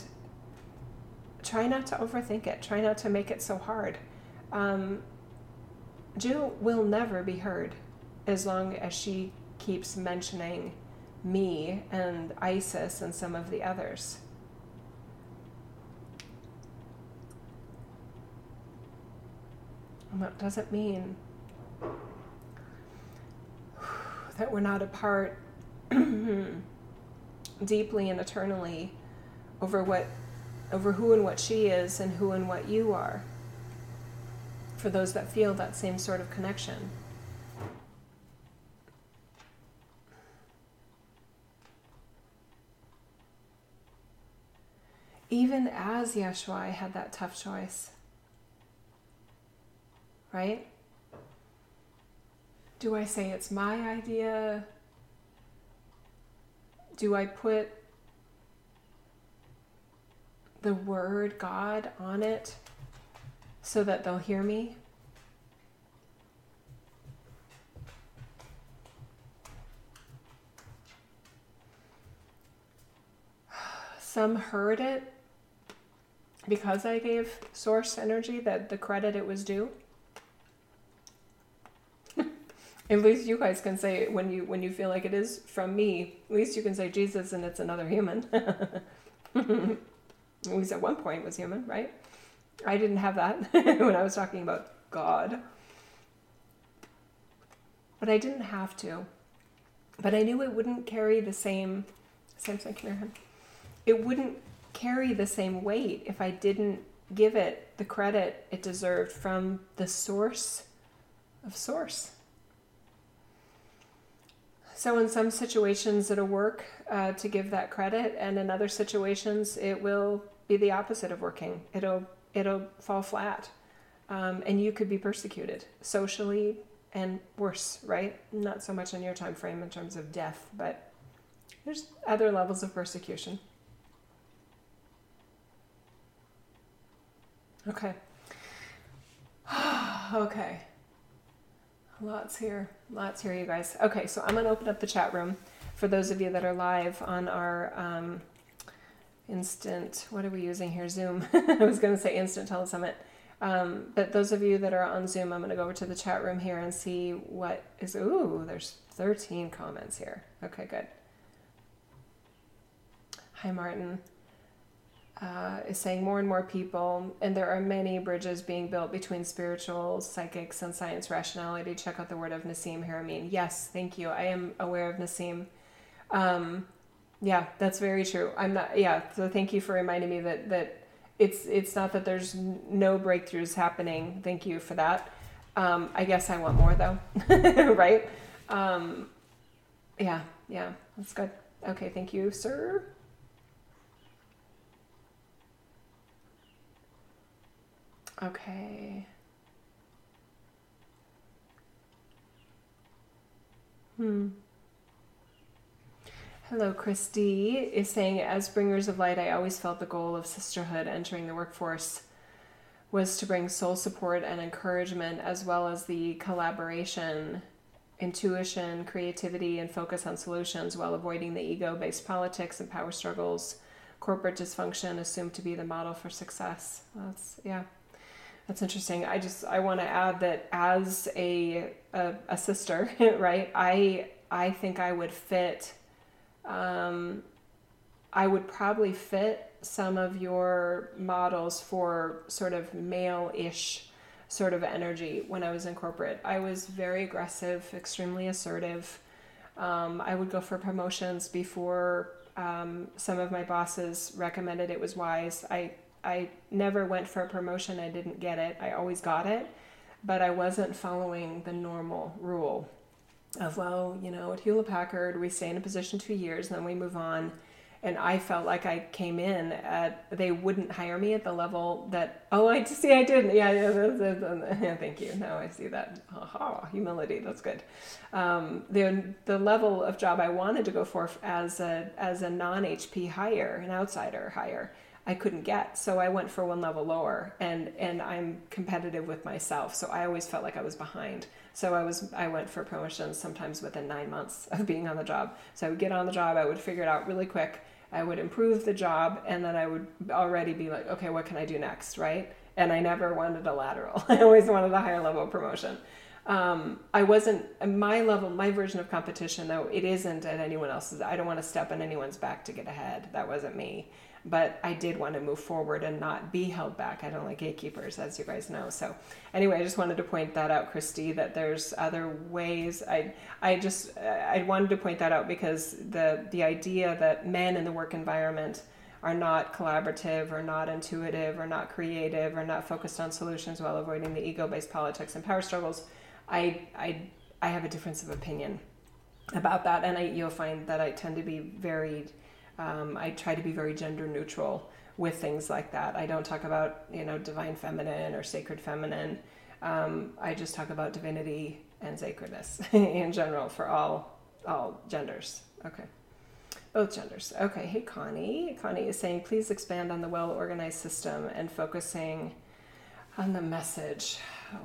try not to overthink it try not to make it so hard um, jill will never be heard as long as she keeps mentioning me and isis and some of the others. And that doesn't mean? That we're not apart deeply and eternally over what over who and what she is and who and what you are. For those that feel that same sort of connection even as Yeshua had that tough choice right do I say it's my idea? Do I put the word God on it so that they'll hear me? Some heard it because I gave source energy that the credit it was due. At least you guys can say when you when you feel like it is from me. At least you can say Jesus and it's another human. at least at one point was human, right? I didn't have that when I was talking about God. But I didn't have to. But I knew it wouldn't carry the same Samson, come here, It wouldn't carry the same weight if I didn't give it the credit it deserved from the source of source. So, in some situations, it'll work uh, to give that credit, and in other situations, it will be the opposite of working. It'll it'll fall flat, um, and you could be persecuted socially and worse. Right? Not so much in your time frame in terms of death, but there's other levels of persecution. Okay. okay. Lots here. Lots here, you guys. Okay, so I'm going to open up the chat room for those of you that are live on our um, instant, what are we using here? Zoom. I was going to say instant telesummit. Um, but those of you that are on Zoom, I'm going to go over to the chat room here and see what is. Ooh, there's 13 comments here. Okay, good. Hi, Martin uh, is saying more and more people, and there are many bridges being built between spiritual, psychics, and science rationality. Check out the word of Nassim Haramein. Yes, thank you. I am aware of Nassim. Um, yeah, that's very true. I'm not. Yeah, so thank you for reminding me that that it's it's not that there's no breakthroughs happening. Thank you for that. Um, I guess I want more though, right? Um, yeah, yeah, that's good. Okay, thank you, sir. Okay. Hmm. Hello, Christy is saying, as bringers of light, I always felt the goal of sisterhood entering the workforce was to bring soul support and encouragement, as well as the collaboration, intuition, creativity, and focus on solutions while avoiding the ego based politics and power struggles. Corporate dysfunction assumed to be the model for success. That's, yeah. That's interesting. I just I want to add that as a a, a sister, right? I I think I would fit. Um, I would probably fit some of your models for sort of male-ish sort of energy when I was in corporate. I was very aggressive, extremely assertive. Um, I would go for promotions before um, some of my bosses recommended it was wise. I I never went for a promotion. I didn't get it. I always got it, but I wasn't following the normal rule of, well, you know, at Hewlett Packard, we stay in a position two years and then we move on. And I felt like I came in at, they wouldn't hire me at the level that, oh, I see, I didn't. Yeah, yeah, thank you. Now I see that. Aha, humility, that's good. Um, the, the level of job I wanted to go for as a, as a non HP hire, an outsider hire, I couldn't get. So I went for one level lower and and I'm competitive with myself. So I always felt like I was behind. So I was I went for promotions sometimes within 9 months of being on the job. So I would get on the job, I would figure it out really quick. I would improve the job and then I would already be like, okay, what can I do next, right? And I never wanted a lateral. I always wanted a higher level promotion. Um, I wasn't my level, my version of competition though. It isn't at anyone else's. I don't want to step on anyone's back to get ahead. That wasn't me but I did want to move forward and not be held back. I don't like gatekeepers, as you guys know. So, anyway, I just wanted to point that out, Christy, that there's other ways. I, I just, I wanted to point that out because the the idea that men in the work environment are not collaborative or not intuitive or not creative or not focused on solutions while avoiding the ego-based politics and power struggles. I, I, I have a difference of opinion about that, and I, you'll find that I tend to be very um, I try to be very gender neutral with things like that. I don't talk about you know divine feminine or sacred feminine. Um, I just talk about divinity and sacredness in general for all all genders. Okay. Both genders. Okay. Hey, Connie. Connie is saying, please expand on the well organized system and focusing on the message.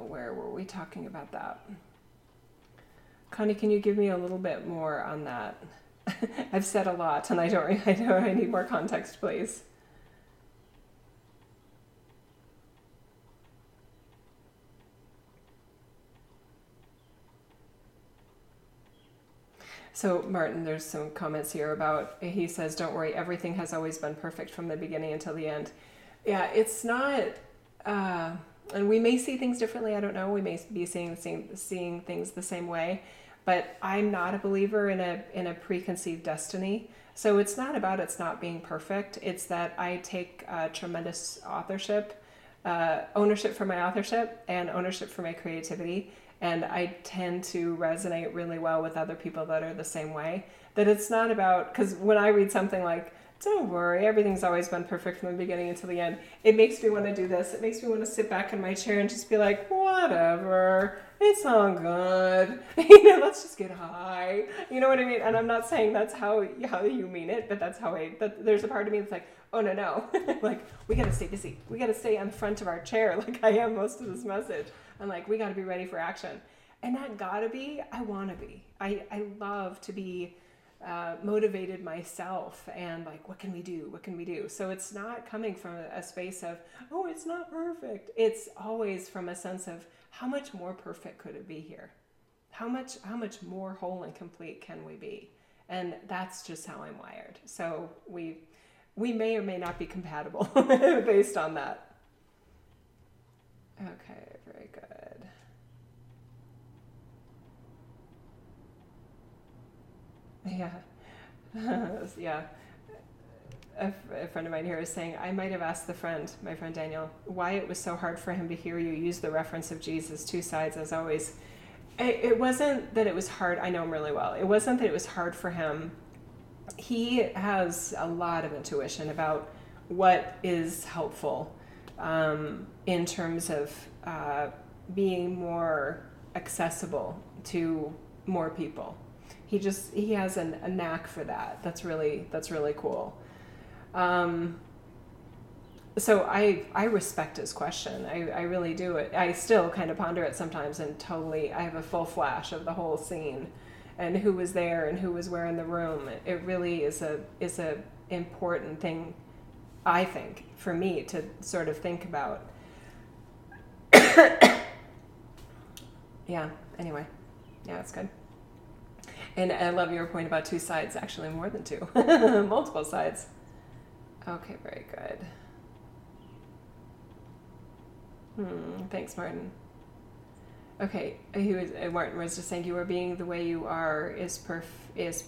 Where were we talking about that? Connie, can you give me a little bit more on that? I've said a lot, and I don't. I know I need more context, please. So, Martin, there's some comments here about, he says, don't worry, everything has always been perfect from the beginning until the end. Yeah, it's not, uh, and we may see things differently. I don't know. We may be seeing same, seeing things the same way, but I'm not a believer in a in a preconceived destiny. So it's not about it's not being perfect. It's that I take uh, tremendous authorship, uh, ownership for my authorship, and ownership for my creativity. And I tend to resonate really well with other people that are the same way. That it's not about because when I read something like don't worry, everything's always been perfect from the beginning until the end. It makes me want to do this. It makes me want to sit back in my chair and just be like, whatever, it's all good. you know, let's just get high. You know what I mean? And I'm not saying that's how how you mean it, but that's how I. There's a part of me that's like, oh no no, like we gotta stay busy. We gotta stay in front of our chair, like I am most of this message. And like we gotta be ready for action. And that gotta be. I want to be. I I love to be uh, motivated myself and like what can we do? What can we do? So it's not coming from a space of oh it's not perfect. It's always from a sense of how much more perfect could it be here? How much how much more whole and complete can we be? And that's just how i'm wired. So we we may or may not be compatible based on that. Okay very good Yeah. yeah. A, friend of mine here is saying, I might have asked the friend, my friend Daniel, why it was so hard for him to hear you use the reference of Jesus, two sides as always. It, it wasn't that it was hard, I know him really well. It wasn't that it was hard for him. He has a lot of intuition about what is helpful um, in terms of uh, being more accessible to more people he just he has an, a knack for that. That's really that's really cool. Um, so I I respect his question. I, I really do. It. I still kind of ponder it sometimes and totally I have a full flash of the whole scene and who was there and who was where in the room. It really is a is a important thing I think for me to sort of think about. yeah, anyway. Yeah, it's good. And I love your point about two sides, actually, more than two, multiple sides. Okay, very good. Hmm, thanks, Martin. Okay, he was, uh, Martin was just saying you are being the way you are is perf is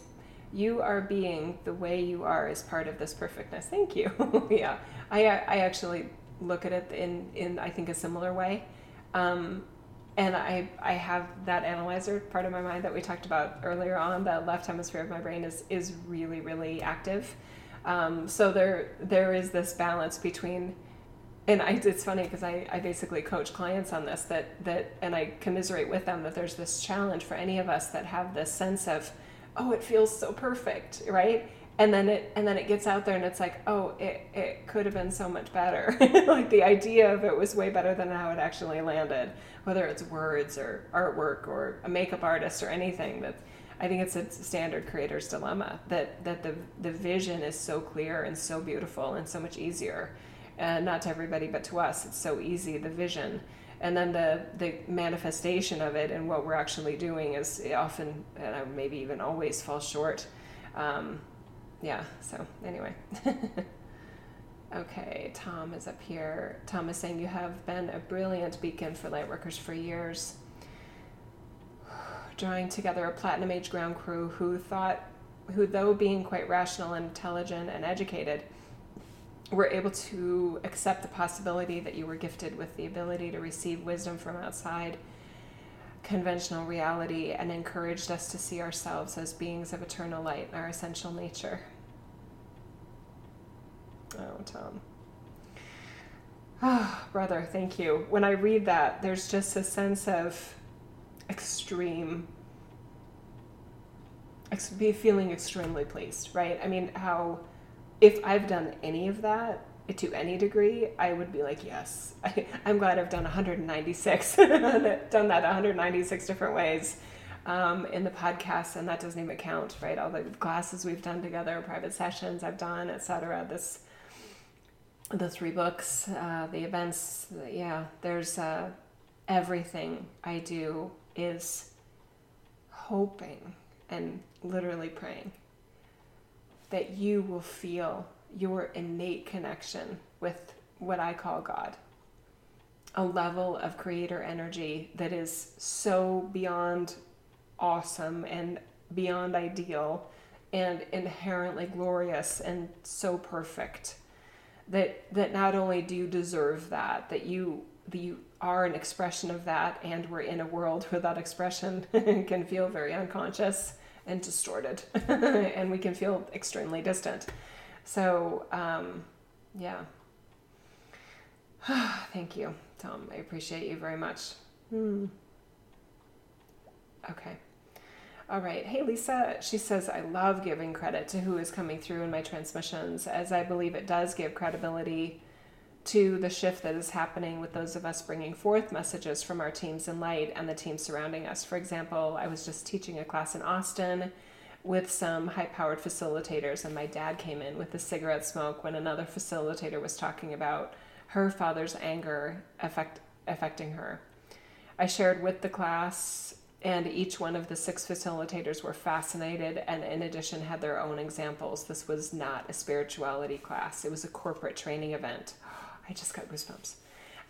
you are being the way you are is part of this perfectness. Thank you. yeah, I I actually look at it in in I think a similar way. Um, and I, I have that analyzer part of my mind that we talked about earlier on. The left hemisphere of my brain is is really really active. Um, so there there is this balance between, and I, it's funny because I, I basically coach clients on this that that and I commiserate with them that there's this challenge for any of us that have this sense of, oh it feels so perfect right and then it and then it gets out there and it's like oh it, it could have been so much better like the idea of it was way better than how it actually landed whether it's words or artwork or a makeup artist or anything that i think it's a standard creator's dilemma that that the the vision is so clear and so beautiful and so much easier. And not to everybody but to us it's so easy the vision. And then the the manifestation of it and what we're actually doing is often and maybe even always falls short. Um, yeah, so anyway. okay, Tom is up here. Tom is saying you have been a brilliant beacon for lightworkers for years. Drawing together a platinum age ground crew who thought, who though being quite rational and intelligent and educated, were able to accept the possibility that you were gifted with the ability to receive wisdom from outside conventional reality and encouraged us to see ourselves as beings of eternal light our essential nature. Oh, brother, thank you. When I read that, there's just a sense of extreme, ex- feeling extremely pleased, right? I mean, how, if I've done any of that, to any degree, I would be like, yes, I, am glad I've done 196, done that 196 different ways um, in the podcast, and that doesn't even count, right? All the classes we've done together, private sessions I've done, etc. This, the three books, uh, the events, yeah, there's uh, everything I do is hoping and literally praying that you will feel your innate connection with what I call God. a level of creator energy that is so beyond awesome and beyond ideal and inherently glorious and so perfect that that not only do you deserve that that you that you are an expression of that and we're in a world where that expression can feel very unconscious and distorted. And we can feel extremely distant. So um, yeah. Thank you tom. I appreciate you very much. Hmm. okay all right. Hey, Lisa, she says, I love giving credit to who is coming through in my transmissions, as I believe it does give credibility to the shift that is happening with those of us bringing forth messages from our teams in light and the teams surrounding us. For example, I was just teaching a class in Austin with some high powered facilitators, and my dad came in with the cigarette smoke when another facilitator was talking about her father's anger affect, affecting her. I shared with the class and each one of the six facilitators were fascinated and in addition had their own examples. This was not a spirituality class. It was a corporate training event. I just got goosebumps.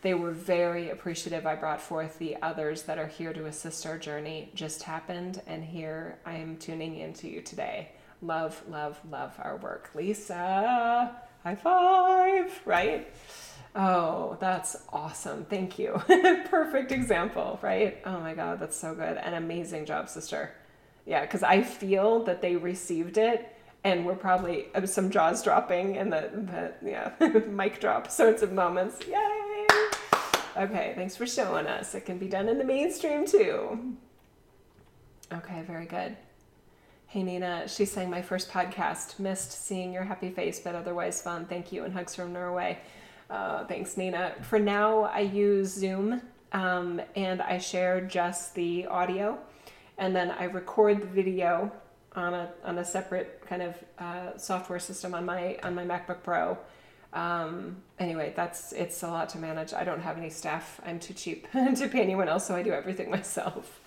They were very appreciative. I brought forth the others that are here to assist our journey. Just happened. And here i am tuning into you today. Love love love our work. Lisa high five right Oh, that's awesome. Thank you. Perfect example, right? Oh my God, that's so good. An amazing job, sister. Yeah, because I feel that they received it and we're probably uh, some jaws dropping and the, the yeah, mic drop sorts of moments. Yay! Okay, thanks for showing us. It can be done in the mainstream too. Okay, very good. Hey Nina, she's saying my first podcast. Missed seeing your happy face, but otherwise fun. Thank you and hugs from Norway. Uh, thanks, Nina. For now, I use Zoom um, and I share just the audio, and then I record the video on a on a separate kind of uh, software system on my on my MacBook Pro. Um, anyway, that's it's a lot to manage. I don't have any staff. I'm too cheap to pay anyone else, so I do everything myself.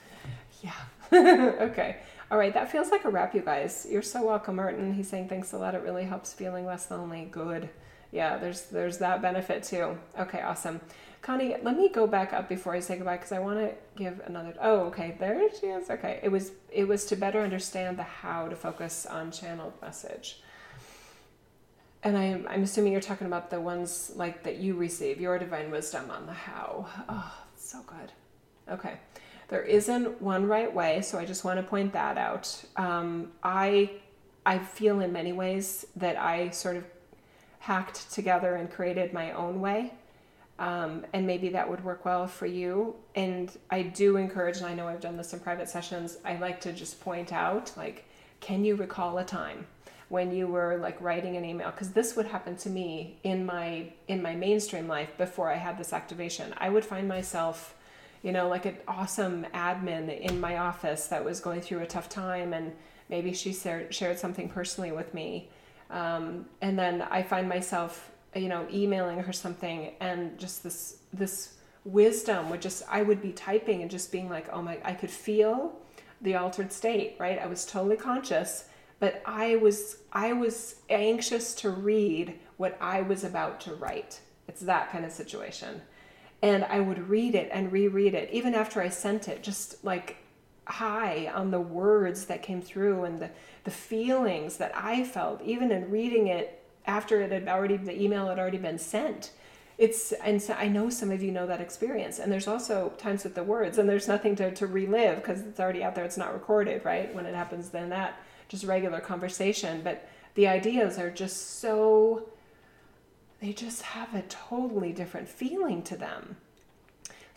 Yeah. okay. All right. That feels like a wrap, you guys. You're so welcome, Martin. He's saying thanks a lot. It really helps feeling less lonely. Good yeah, there's there's that benefit too. Okay, awesome. Connie, let me go back up before I say goodbye because I want to give another. Oh, okay, there she is. Okay, it was it was to better understand the how to focus on channeled message. And I'm I'm assuming you're talking about the ones like that you receive your divine wisdom on the how. Oh, so good. Okay, there isn't one right way, so I just want to point that out. Um, I I feel in many ways that I sort of hacked together and created my own way. Um, and maybe that would work well for you. And I do encourage, and I know I've done this in private sessions, I like to just point out, like, can you recall a time when you were like writing an email? Because this would happen to me in my in my mainstream life before I had this activation. I would find myself, you know, like an awesome admin in my office that was going through a tough time, and maybe she shared, shared something personally with me um, and then I find myself, you know, emailing her something and just this, this wisdom would just, I would be typing and just being like, oh my, I could feel the altered state, right? I was totally conscious, but I was, I was anxious to read what I was about to write. It's that kind of situation. And I would read it and reread it, even after I sent it, just like high on the words that came through and the, the feelings that I felt, even in reading it after it had already, the email had already been sent. It's, and so I know some of you know that experience. And there's also times with the words, and there's nothing to, to relive because it's already out there, it's not recorded, right? When it happens, then that just regular conversation. But the ideas are just so, they just have a totally different feeling to them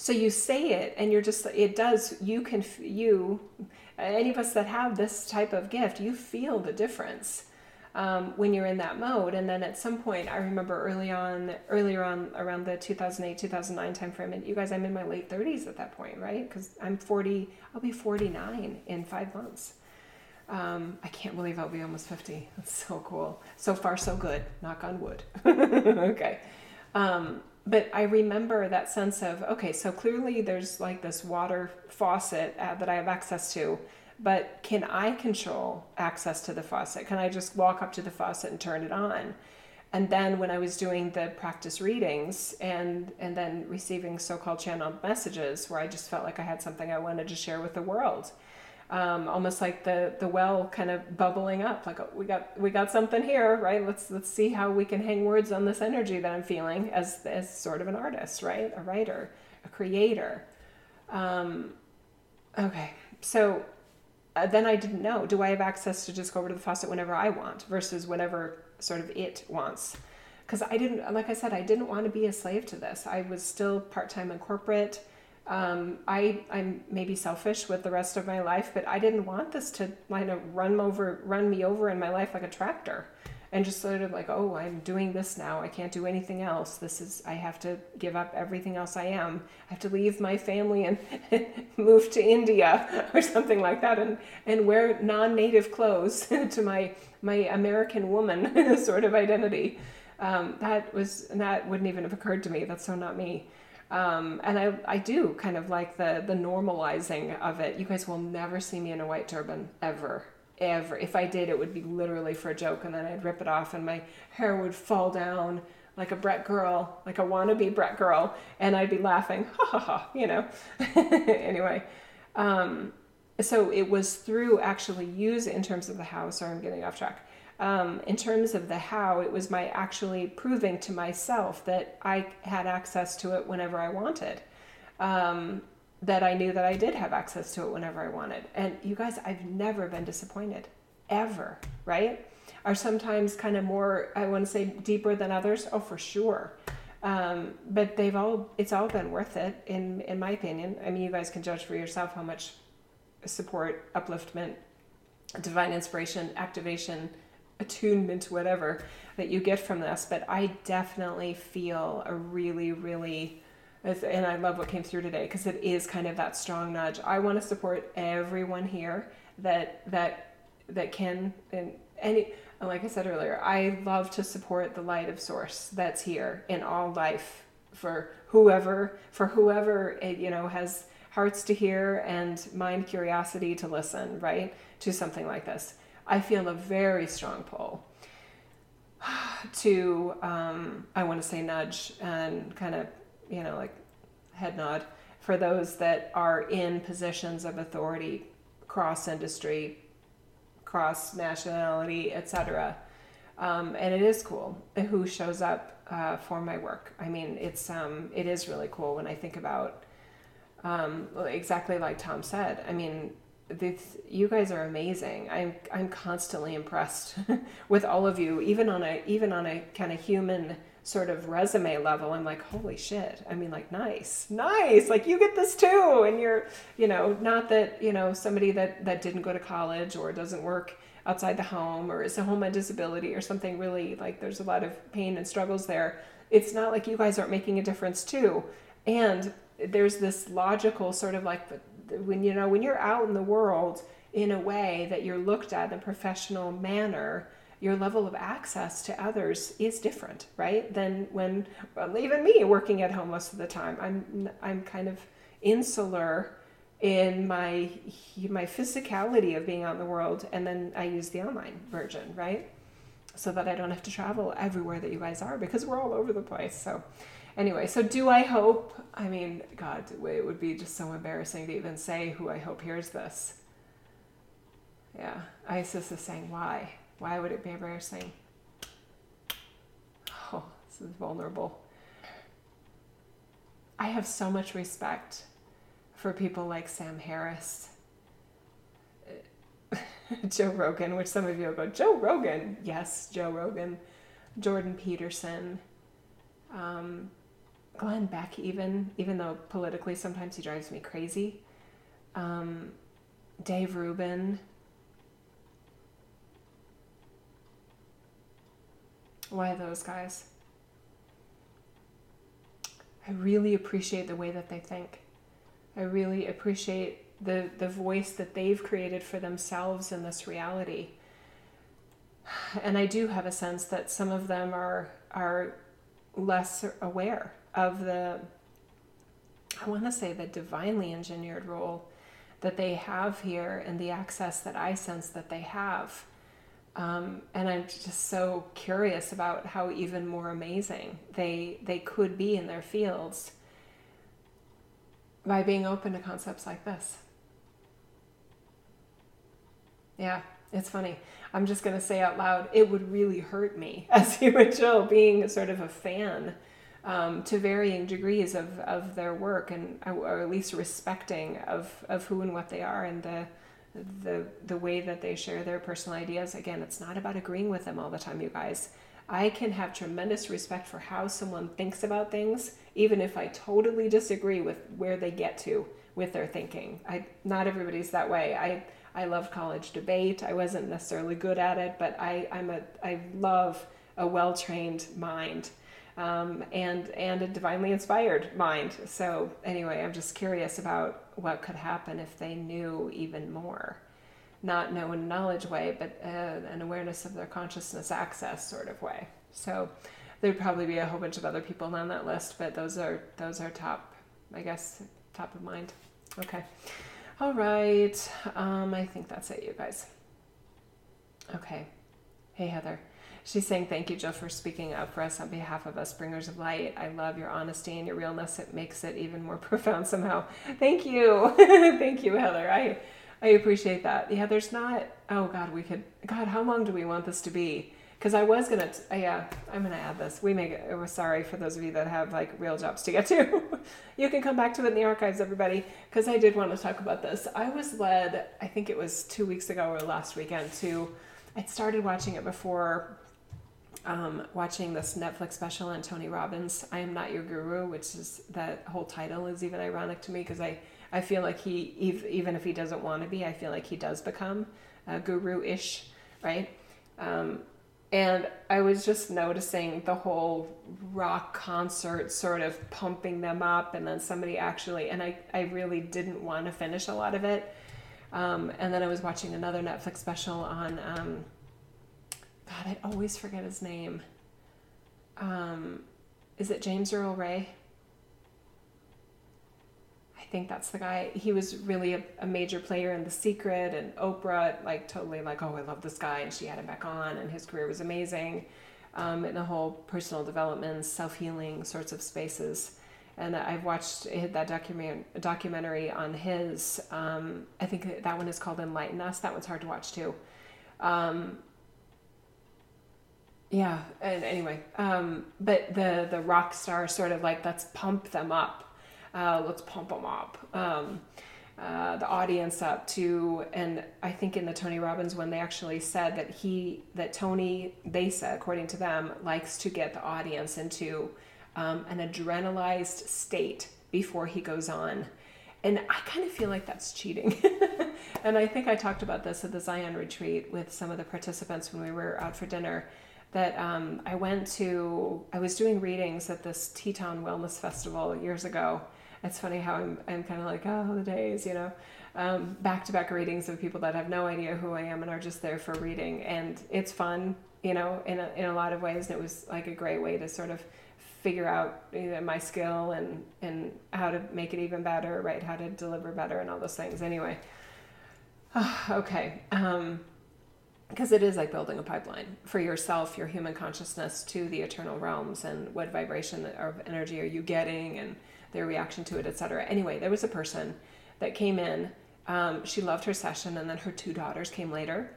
so you say it and you're just it does you can you any of us that have this type of gift you feel the difference um, when you're in that mode. And then at some point i remember early on earlier on around the 2008 2009 timeframe and you guys i'm in my late 30s at that point right? Because i'm 40 i'll be 49 in five months. Um, i can't believe i'll be almost 50 that's so cool. So far so good. Knock on wood. Okay. Um, but I remember that sense of okay, so clearly there's like this water faucet uh, that I have access to, but can I control access to the faucet? Can I just walk up to the faucet and turn it on? And then when I was doing the practice readings and and then receiving so-called channeled messages where I just felt like I had something I wanted to share with the world. Um, almost like the the well kind of bubbling up like we got we got something here right let's let's see how we can hang words on this energy that i'm feeling as as sort of an artist right a writer a creator um, okay so uh, then I didn't know. Do I have access to just go over to the faucet whenever I want versus whenever sort of it wants? Because I didn't, like I said, I didn't want to be a slave to this. I was still part time in corporate. Um, I I'm maybe selfish with the rest of my life, but I didn't want this to kind of run over, run me over in my life like a tractor and just sort of like, oh, I'm doing this now. I can't do anything else. This is, I have to give up everything else I am. I have to leave my family and move to India or something like that and, and wear non native clothes to my, my American woman sort of identity. Um, that was, that wouldn't even have occurred to me. That's so not me. Um, and I, I do kind of like the, the normalizing of it. You guys will never see me in a white turban ever ever. If I did, it would be literally for a joke, and then I'd rip it off, and my hair would fall down like a Breck girl, like a wannabe Breck girl, and I'd be laughing, ha ha ha, you know. anyway, um, so it was through actually use in terms of the house, Sorry, I'm getting off track. Um, in terms of the how, it was my actually proving to myself that I had access to it whenever I wanted. Um, that I knew that I did have access to it whenever I wanted. And you guys, I've never been disappointed, ever, right? Are sometimes kind of more, I want to say, deeper than others. Oh, for sure. Um, but they've all, it's all been worth it, in in my opinion. I mean, you guys can judge for yourself how much support, upliftment, divine inspiration, activation, attunement, whatever that you get from this. But I definitely feel a really, really and I love what came through today because it is kind of that strong nudge. I want to support everyone here that that that can and any like I said earlier, I love to support the light of source that's here in all life for whoever for whoever it, you know has hearts to hear and mind curiosity to listen, right? To something like this. I feel a very strong pull to um, I want to say nudge and kind of you know, like head nod for those that are in positions of authority, cross industry, cross nationality, etc. Um, and it is cool who shows up uh, for my work. I mean, it's um, it is really cool when I think about um, exactly like Tom said. I mean, this, you guys are amazing. I'm I'm constantly impressed with all of you, even on a even on a kind of human sort of resume level, I'm like, holy shit. I mean, like, nice, nice. Like, you get this too. And you're, you know, not that, you know, somebody that, that didn't go to college or doesn't work outside the home or is a home on disability or something really like there's a lot of pain and struggles there. It's not like you guys aren't making a difference too. And there's this logical sort of like when, you know, when you're out in the world in a way that you're looked at in a professional manner, your level of access to others is different, right? Than when well, even me working at home most of the time. I'm I'm kind of insular in my my physicality of being out in the world, and then I use the online version, right? So that I don't have to travel everywhere that you guys are because we're all over the place. So anyway, so do I hope? I mean, God, it would be just so embarrassing to even say who I hope hears this. Yeah, Isis is saying why. Why would it be embarrassing? Oh, this is vulnerable. I have so much respect for people like Sam Harris, Joe Rogan, which some of you will go, Joe Rogan. Yes, Joe Rogan. Jordan Peterson. Um, Glenn Beck, even, even though politically sometimes he drives me crazy. Um, Dave Rubin. Why those guys? I really appreciate the way that they think. I really appreciate the, the voice that they've created for themselves in this reality. And I do have a sense that some of them are are less aware of the I want to say the divinely engineered role that they have here and the access that I sense that they have Um, and I'm just so curious about how even more amazing they they could be in their fields by being open to concepts like this. Yeah, it's funny. I'm just going to say out loud, it would really hurt me as you would show being sort of a fan um, to varying degrees of, of their work and or at least respecting of, of who and what they are and the, the, the way that they share their personal ideas. Again, it's not about agreeing with them all the time, you guys. I can have tremendous respect for how someone thinks about things, even if I totally disagree with where they get to with their thinking. I not everybody's that way. I I love college debate. I wasn't necessarily good at it, but I I'm a I love a well trained mind. Um, and and a divinely inspired mind. So anyway, I'm just curious about what could happen if they knew even more not know in a knowledge way, but uh, an awareness of their consciousness access sort of way. So there'd probably be a whole bunch of other people on that list, but those are those are top, I guess, top of mind. Okay, all right. Um, I think that's it, you guys. Okay. Hey Heather. She's saying, Thank you, Jill, for speaking up for us on behalf of us, bringers of light. I love your honesty and your realness. It makes it even more profound somehow. Thank you. Thank you, Heather. I I appreciate that. Yeah, there's not. Oh God, we could. God, how long do we want this to be? Because I was gonna. Uh, yeah, I'm gonna add this. We make. it, We're sorry for those of you that have like real jobs to get to. you can come back to it in the archives, everybody. Because I did want to talk about this. I was led. I think it was two weeks ago or last weekend. To. I'd started watching it before. Um, watching this Netflix special on Tony Robbins, I am not your guru, which is that whole title is even ironic to me because I I feel like he, even if he doesn't want to be, I feel like he does become a guru ish, right? Um, and I was just noticing the whole rock concert sort of pumping them up, and then somebody actually, and I, I really didn't want to finish a lot of it. Um, and then I was watching another Netflix special on, um, God, I always forget his name. Um, is it James Earl Ray? I think that's the guy. He was really a, a, major player in The Secret and Oprah, like totally like, oh, I love this guy, and she had him back on, and his career was amazing, um, in the whole personal development, self healing sorts of spaces. And I've watched that document documentary on his. Um, I think that one is called Enlighten Us. That one's hard to watch too. Um, yeah, and anyway, um, but the the rock star sort of like let's pump them up uh, let's pump them up. Um, uh, the audience up to, and I think in the Tony Robbins one, they actually said that he, that Tony, they said, according to them, likes to get the audience into um, an adrenalized state before he goes on. And I kind of feel like that's cheating. and I think I talked about this at the Zion retreat with some of the participants when we were out for dinner. That um, I went to, I was doing readings at this Teton Wellness Festival years ago it's funny how I'm, I'm kind of like, oh, the days, you know, back to back readings of people that have no idea who I am and are just there for reading. And it's fun, you know, in a, in a lot of ways. And it was like a great way to sort of figure out my skill and, and how to make it even better, right? How to deliver better and all those things. Anyway, okay. Um, because it is like building a pipeline for yourself, your human consciousness to the eternal realms, and what vibration of energy are you getting, and their reaction to it, etc. Anyway, there was a person that came in. Um, she loved her session, and then her two daughters came later.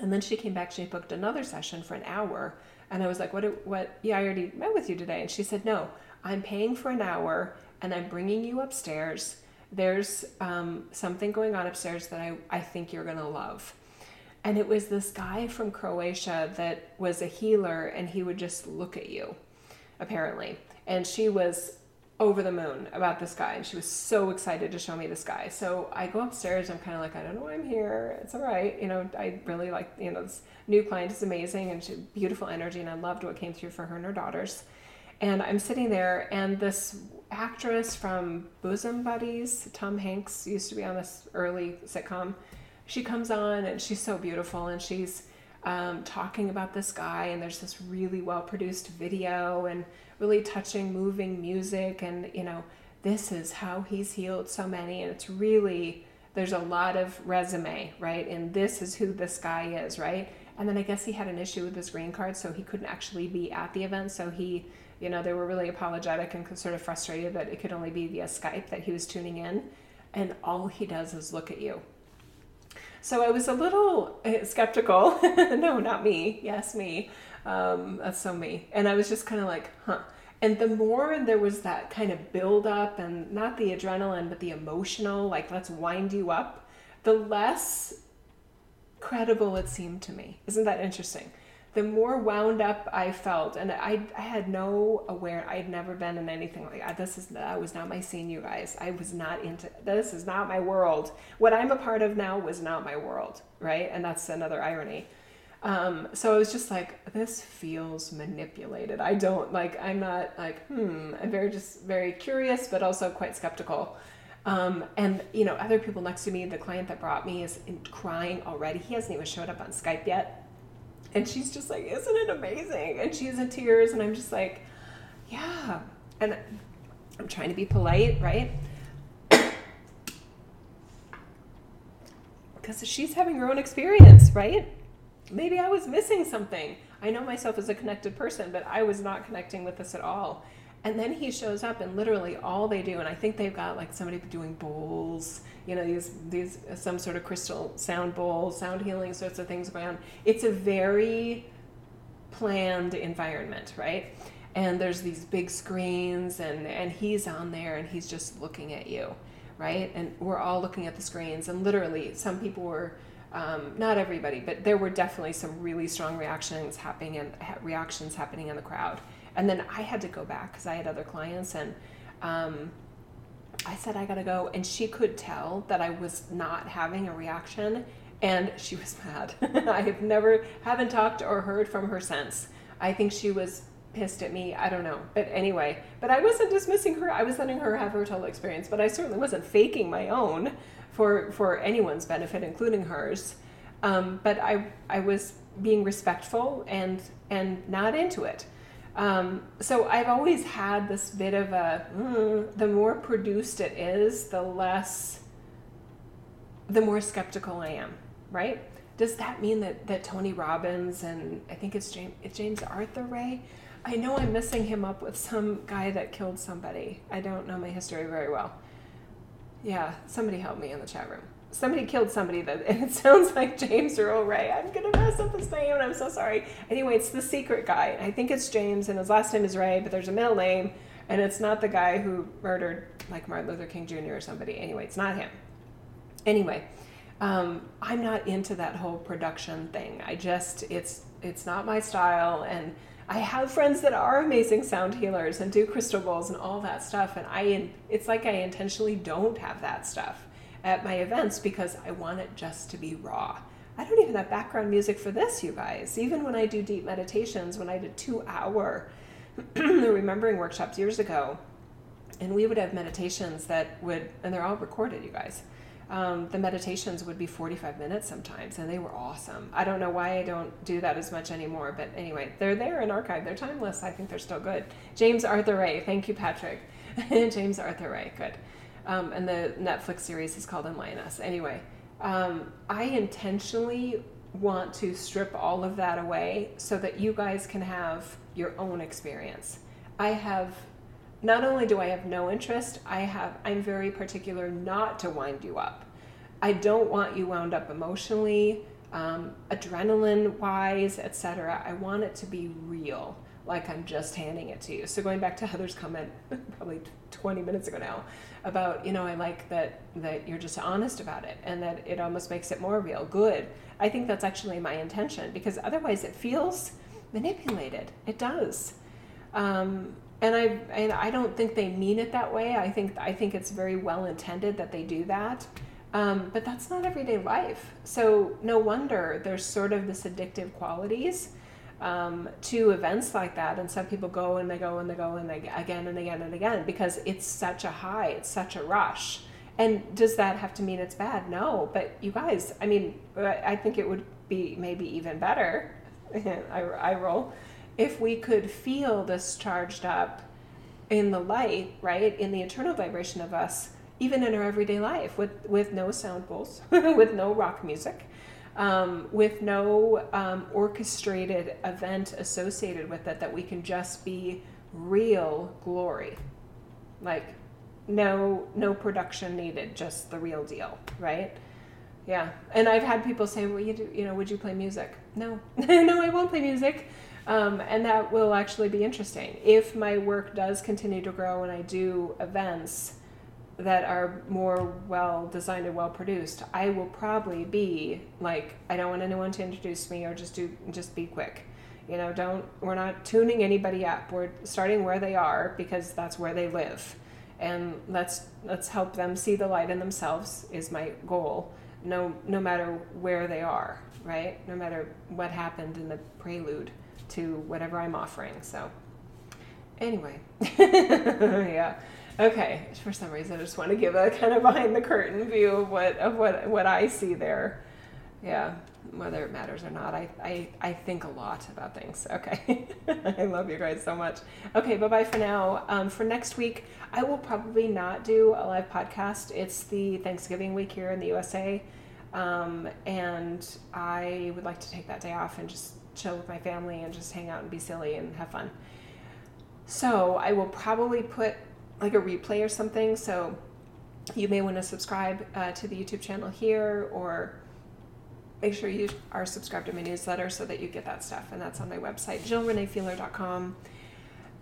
And then she came back. She booked another session for an hour, and I was like, "What? What? Yeah, I already met with you today." And she said, "No, I'm paying for an hour, and I'm bringing you upstairs. There's um, something going on upstairs that I I think you're gonna love." And it was this guy from Croatia that was a healer, and he would just look at you, apparently. And she was over the moon about this guy and she was so excited to show me this guy so i go upstairs i'm kind of like i don't know why i'm here it's all right you know i really like you know this new client is amazing and she beautiful energy and i loved what came through for her and her daughters and i'm sitting there and this actress from bosom buddies tom hanks used to be on this early sitcom she comes on and she's so beautiful and she's um, talking about this guy and there's this really well produced video and really touching, moving music. And, you know, this is how he's healed so many. And it's really, there's a lot of resume, right? And this is who this guy is, right? And then I guess he had an issue with his green card, so he couldn't actually be at the event. So he, you know, they were really apologetic and sort of frustrated that it could only be via Skype that he was tuning in. And all he does is look at you. So I was a little eh, skeptical. no, not me. Yes, me. Um, that's so me. And I was just kind of like, huh. And the more there was that kind of build up and not the adrenaline, but the emotional, like let's wind you up, the less credible it seemed to me. Isn't that interesting? The more wound up I felt, and I, I had no aware. I had never been in anything like that. This is that was not my scene, you guys. I was not into. This is not my world. What I'm a part of now was not my world, right? And that's another irony. Um, so I was just like, this feels manipulated. I don't like. I'm not like. Hmm. I'm very just very curious, but also quite skeptical. Um, and you know, other people next to me, the client that brought me is crying already. He hasn't even showed up on Skype yet, and she's just like, "Isn't it amazing?" And she's in tears, and I'm just like, "Yeah." And I'm trying to be polite, right? Because she's having her own experience, right? Maybe I was missing something. I know myself as a connected person, but I was not connecting with this at all. And then he shows up, and literally all they do, and I think they've got like somebody doing bowls, you know, these these some sort of crystal sound bowls, sound healing sorts of things going on. It's a very planned environment, right? And there's these big screens, and and he's on there, and he's just looking at you, right? And we're all looking at the screens, and literally, some people were. Um, not everybody, but there were definitely some really strong reactions happening and reactions happening in the crowd and then I had to go back because I had other clients and um, I said I gotta go and she could tell that I was not having a reaction and she was mad. I have never haven't talked or heard from her since. I think she was pissed at me. I don't know. But anyway, but I wasn't dismissing her. I was letting her have her total experience, but I certainly wasn't faking my own for for anyone's benefit, including hers. Um, but I I was being respectful and and not into it. Um, so I've always had this bit of a mm, the more produced it is, the less, the more skeptical I am, right? Does that mean that, that Tony Robbins and I think it's James, it's James Arthur Ray? I know I'm messing him up with some guy that killed somebody. I don't know my history very well. Yeah, somebody help me in the chat room somebody killed somebody that and it sounds like James Earl Ray. I'm gonna mess up his name and I'm so sorry. Anyway, it's the secret guy. I think it's James and his last name is Ray, but there's a middle name and it's not the guy who murdered like Martin Luther King Jr. or somebody. Anyway, it's not him. Anyway, um, I'm not into that whole production thing. I just it's it's not my style and I have friends that are amazing sound healers and do crystal bowls and all that stuff and I it's like I intentionally don't have that stuff at my events because I want it just to be raw. I don't even have background music for this, you guys. Even when I do deep meditations, when I did two hour remembering workshops years ago, and we would have meditations that would, and they're all recorded, you guys. Um, the meditations would be 45 minutes sometimes, and they were awesome. I don't know why I don't do that as much anymore, but anyway, they're there in archive. They're timeless. I think they're still good. James Arthur Ray, thank you, Patrick. James Arthur Ray, good um, and the Netflix series is called Us. Anyway, um, I intentionally want to strip all of that away so that you guys can have your own experience. I have not only do I have no interest, I have I'm very particular not to wind you up. I don't want you wound up emotionally, um, adrenaline wise, etc. I want it to be real, like I'm just handing it to you. So going back to Heather's comment, probably 20 minutes ago now, about you know i like that that you're just honest about it and that it almost makes it more real. Good. I think that's actually my intention because otherwise it feels manipulated. It does. Um, and i and i don't think they mean it that way. I think i think it's very well intended that they do that. Um, but that's not everyday life. So no wonder there's sort of this addictive qualities um, to events like that. And some people go and they go and they go and they again and again and again because it's such a high, it's such a rush. And does that have to mean it's bad? No. But you guys, I mean, I think it would be maybe even better. I, I roll if we could feel this charged up in the light, right, in the eternal vibration of us, even in our everyday life, with with no sound bowls, with no rock music, um, with no um, orchestrated event associated with it, that we can just be real glory. Like, no, no production needed, just the real deal, right? Yeah, and I've had people say, "Well, you do, you know, would you play music?" No, no, I won't play music, um, and that will actually be interesting if my work does continue to grow and I do events that are more well designed and well produced. I will probably be like, I don't want anyone to introduce me or just do just be quick. You know, don't we're not tuning anybody up. We're starting where they are because that's where they live, and let's let's help them see the light in themselves is my goal no no matter where they are, right? No matter what happened in the prelude to whatever I'm offering. So anyway, yeah. Okay. For some reason, I just want to give a kind of behind the curtain view of what of what what I see there. Yeah, whether it matters or not, I I, I think a lot about things. Okay, I love you guys so much. Okay, bye bye for now. Um, for next week, I will probably not do a live podcast. It's the Thanksgiving week here in the USA, um, and I would like to take that day off and just chill with my family and just hang out and be silly and have fun. So I will probably put like a replay or something. So you may want to subscribe uh, to the YouTube channel here or make sure you are subscribed to my newsletter so that you get that stuff. And that's on my website, jillreneefeeler.com.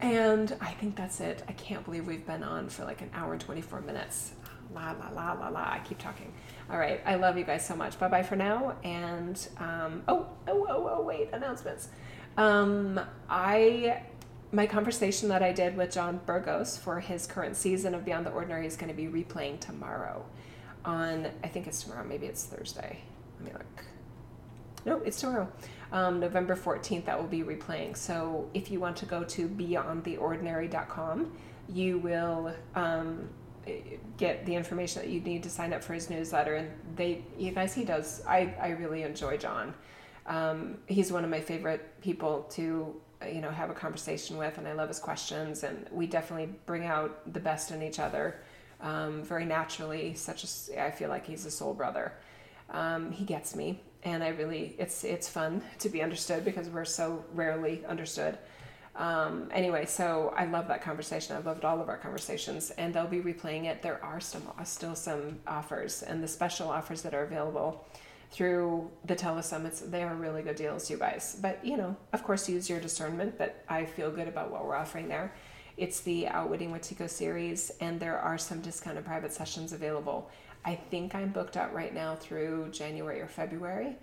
And I think that's it. I can't believe we've been on for like an hour and 24 minutes. La, la, la, la, la. I keep talking. All right. I love you guys so much. Bye bye for now. And, um, oh, oh, oh, oh, wait, announcements. Um, I my conversation that I did with John Burgos for his current season of Beyond the Ordinary is going to be replaying tomorrow on, I think it's tomorrow, maybe it's Thursday. Let me look. No, it's tomorrow. Um, November 14th, that will be replaying. So if you want to go to beyondtheordinary.com, you will um, get the information that you need to sign up for his newsletter. And they, you guys, he does. I, I really enjoy John. Um, he's one of my favorite people to you know have a conversation with, and I love his questions, and we definitely bring out the best in each other um, very naturally. Such as I feel like he's a soul brother. Um, he gets me, and I really it's it's fun to be understood because we're so rarely understood. Um, anyway, so I love that conversation. i've loved all of our conversations, and they'll be replaying it. There are some still some offers, and the special offers that are available through the telesummits. They are really good deals, you guys. But, you know, of course, use your discernment, but I feel good about what we're offering there. It's the Outwitting Wetiko series, and there are some discounted private sessions available. I think I'm booked out right now through January or February,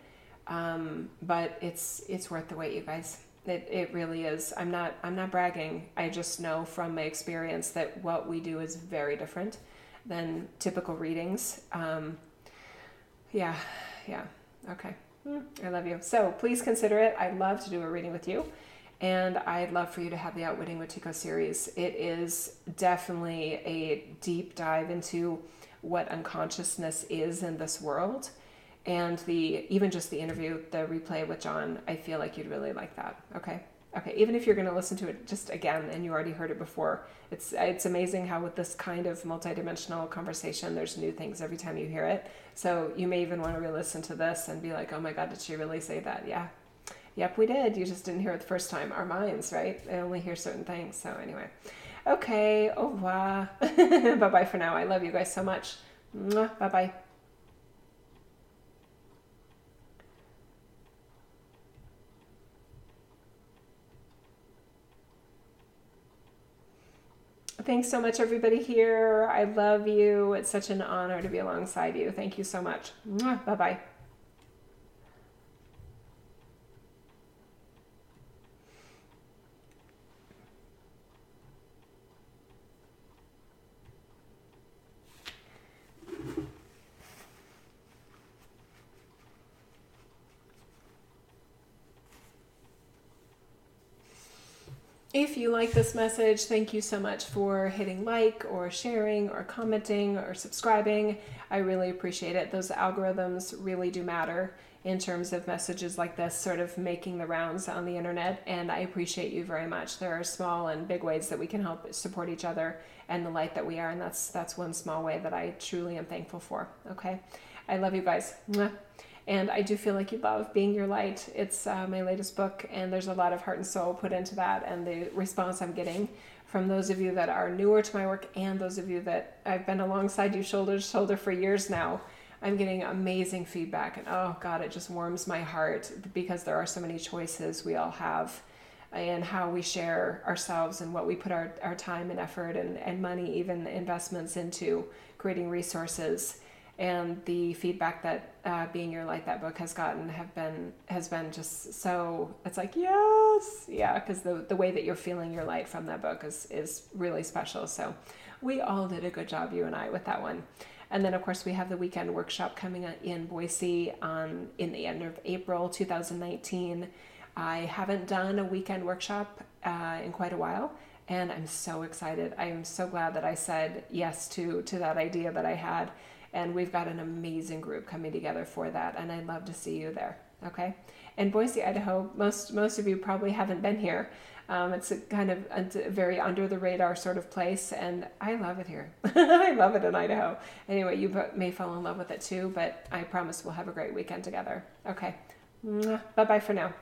um, but it's it's worth the wait, you guys. It, it really is. I'm not I'm not bragging. I just know from my experience that what we do is very different than typical readings. Um, yeah, yeah. Okay. Hmm, I love you. So please consider it. I'd love to do a reading with you. And I'd love for you to have the Outwitting Wetiko series. It is definitely a deep dive into what unconsciousness is in this world. And the even just the interview, the replay with John, I feel like you'd really like that. Okay. Okay, even if you're going to listen to it just again and you already heard it before, it's it's amazing how with this kind of multidimensional conversation, there's new things every time you hear it. So you may even want to re-listen to this and be like, "Oh my God, did she really say that?" Yeah, yep, we did. You just didn't hear it the first time. Our minds, right? They only hear certain things. So anyway, okay, au revoir. bye bye for now. I love you guys so much. Bye bye. Thanks so much, everybody here. I love you. It's such an honor to be alongside you. Thank you so much. Bye bye. If you like this message, thank you so much for hitting like or sharing or commenting or subscribing. I really appreciate it. Those algorithms really do matter in terms of messages like this sort of making the rounds on the internet and I appreciate you very much. There are small and big ways that we can help support each other and the light that we are and that's that's one small way that I truly am thankful for. Okay? I love you guys. And I do feel like you love Being Your Light. It's uh, my latest book, and there's a lot of heart and soul put into that. And the response I'm getting from those of you that are newer to my work and those of you that I've been alongside you shoulder to shoulder for years now, I'm getting amazing feedback. And oh, God, it just warms my heart because there are so many choices we all have and how we share ourselves and what we put our, our time and effort and, and money, even investments into creating resources and the feedback that uh, being your light that book has gotten have been has been just so it's like yes! Yeah because the, the way that you're feeling your light from that book is is really special. So we all did a good job you and i with that one. And then of course we have the weekend workshop coming in boise on in the end of april 2019 i haven't done a weekend workshop uh, in quite a while and i'm so excited. I am so glad that i said yes to to that idea that i had and we've got an amazing group coming together for that and i'd love to see you there okay? And boise idaho most most of you probably haven't been here. Um, it's a kind of a very under the radar sort of place and i love it here. I love it in idaho. Anyway you may fall in love with it too but i promise we'll have a great weekend together okay? Bye bye for now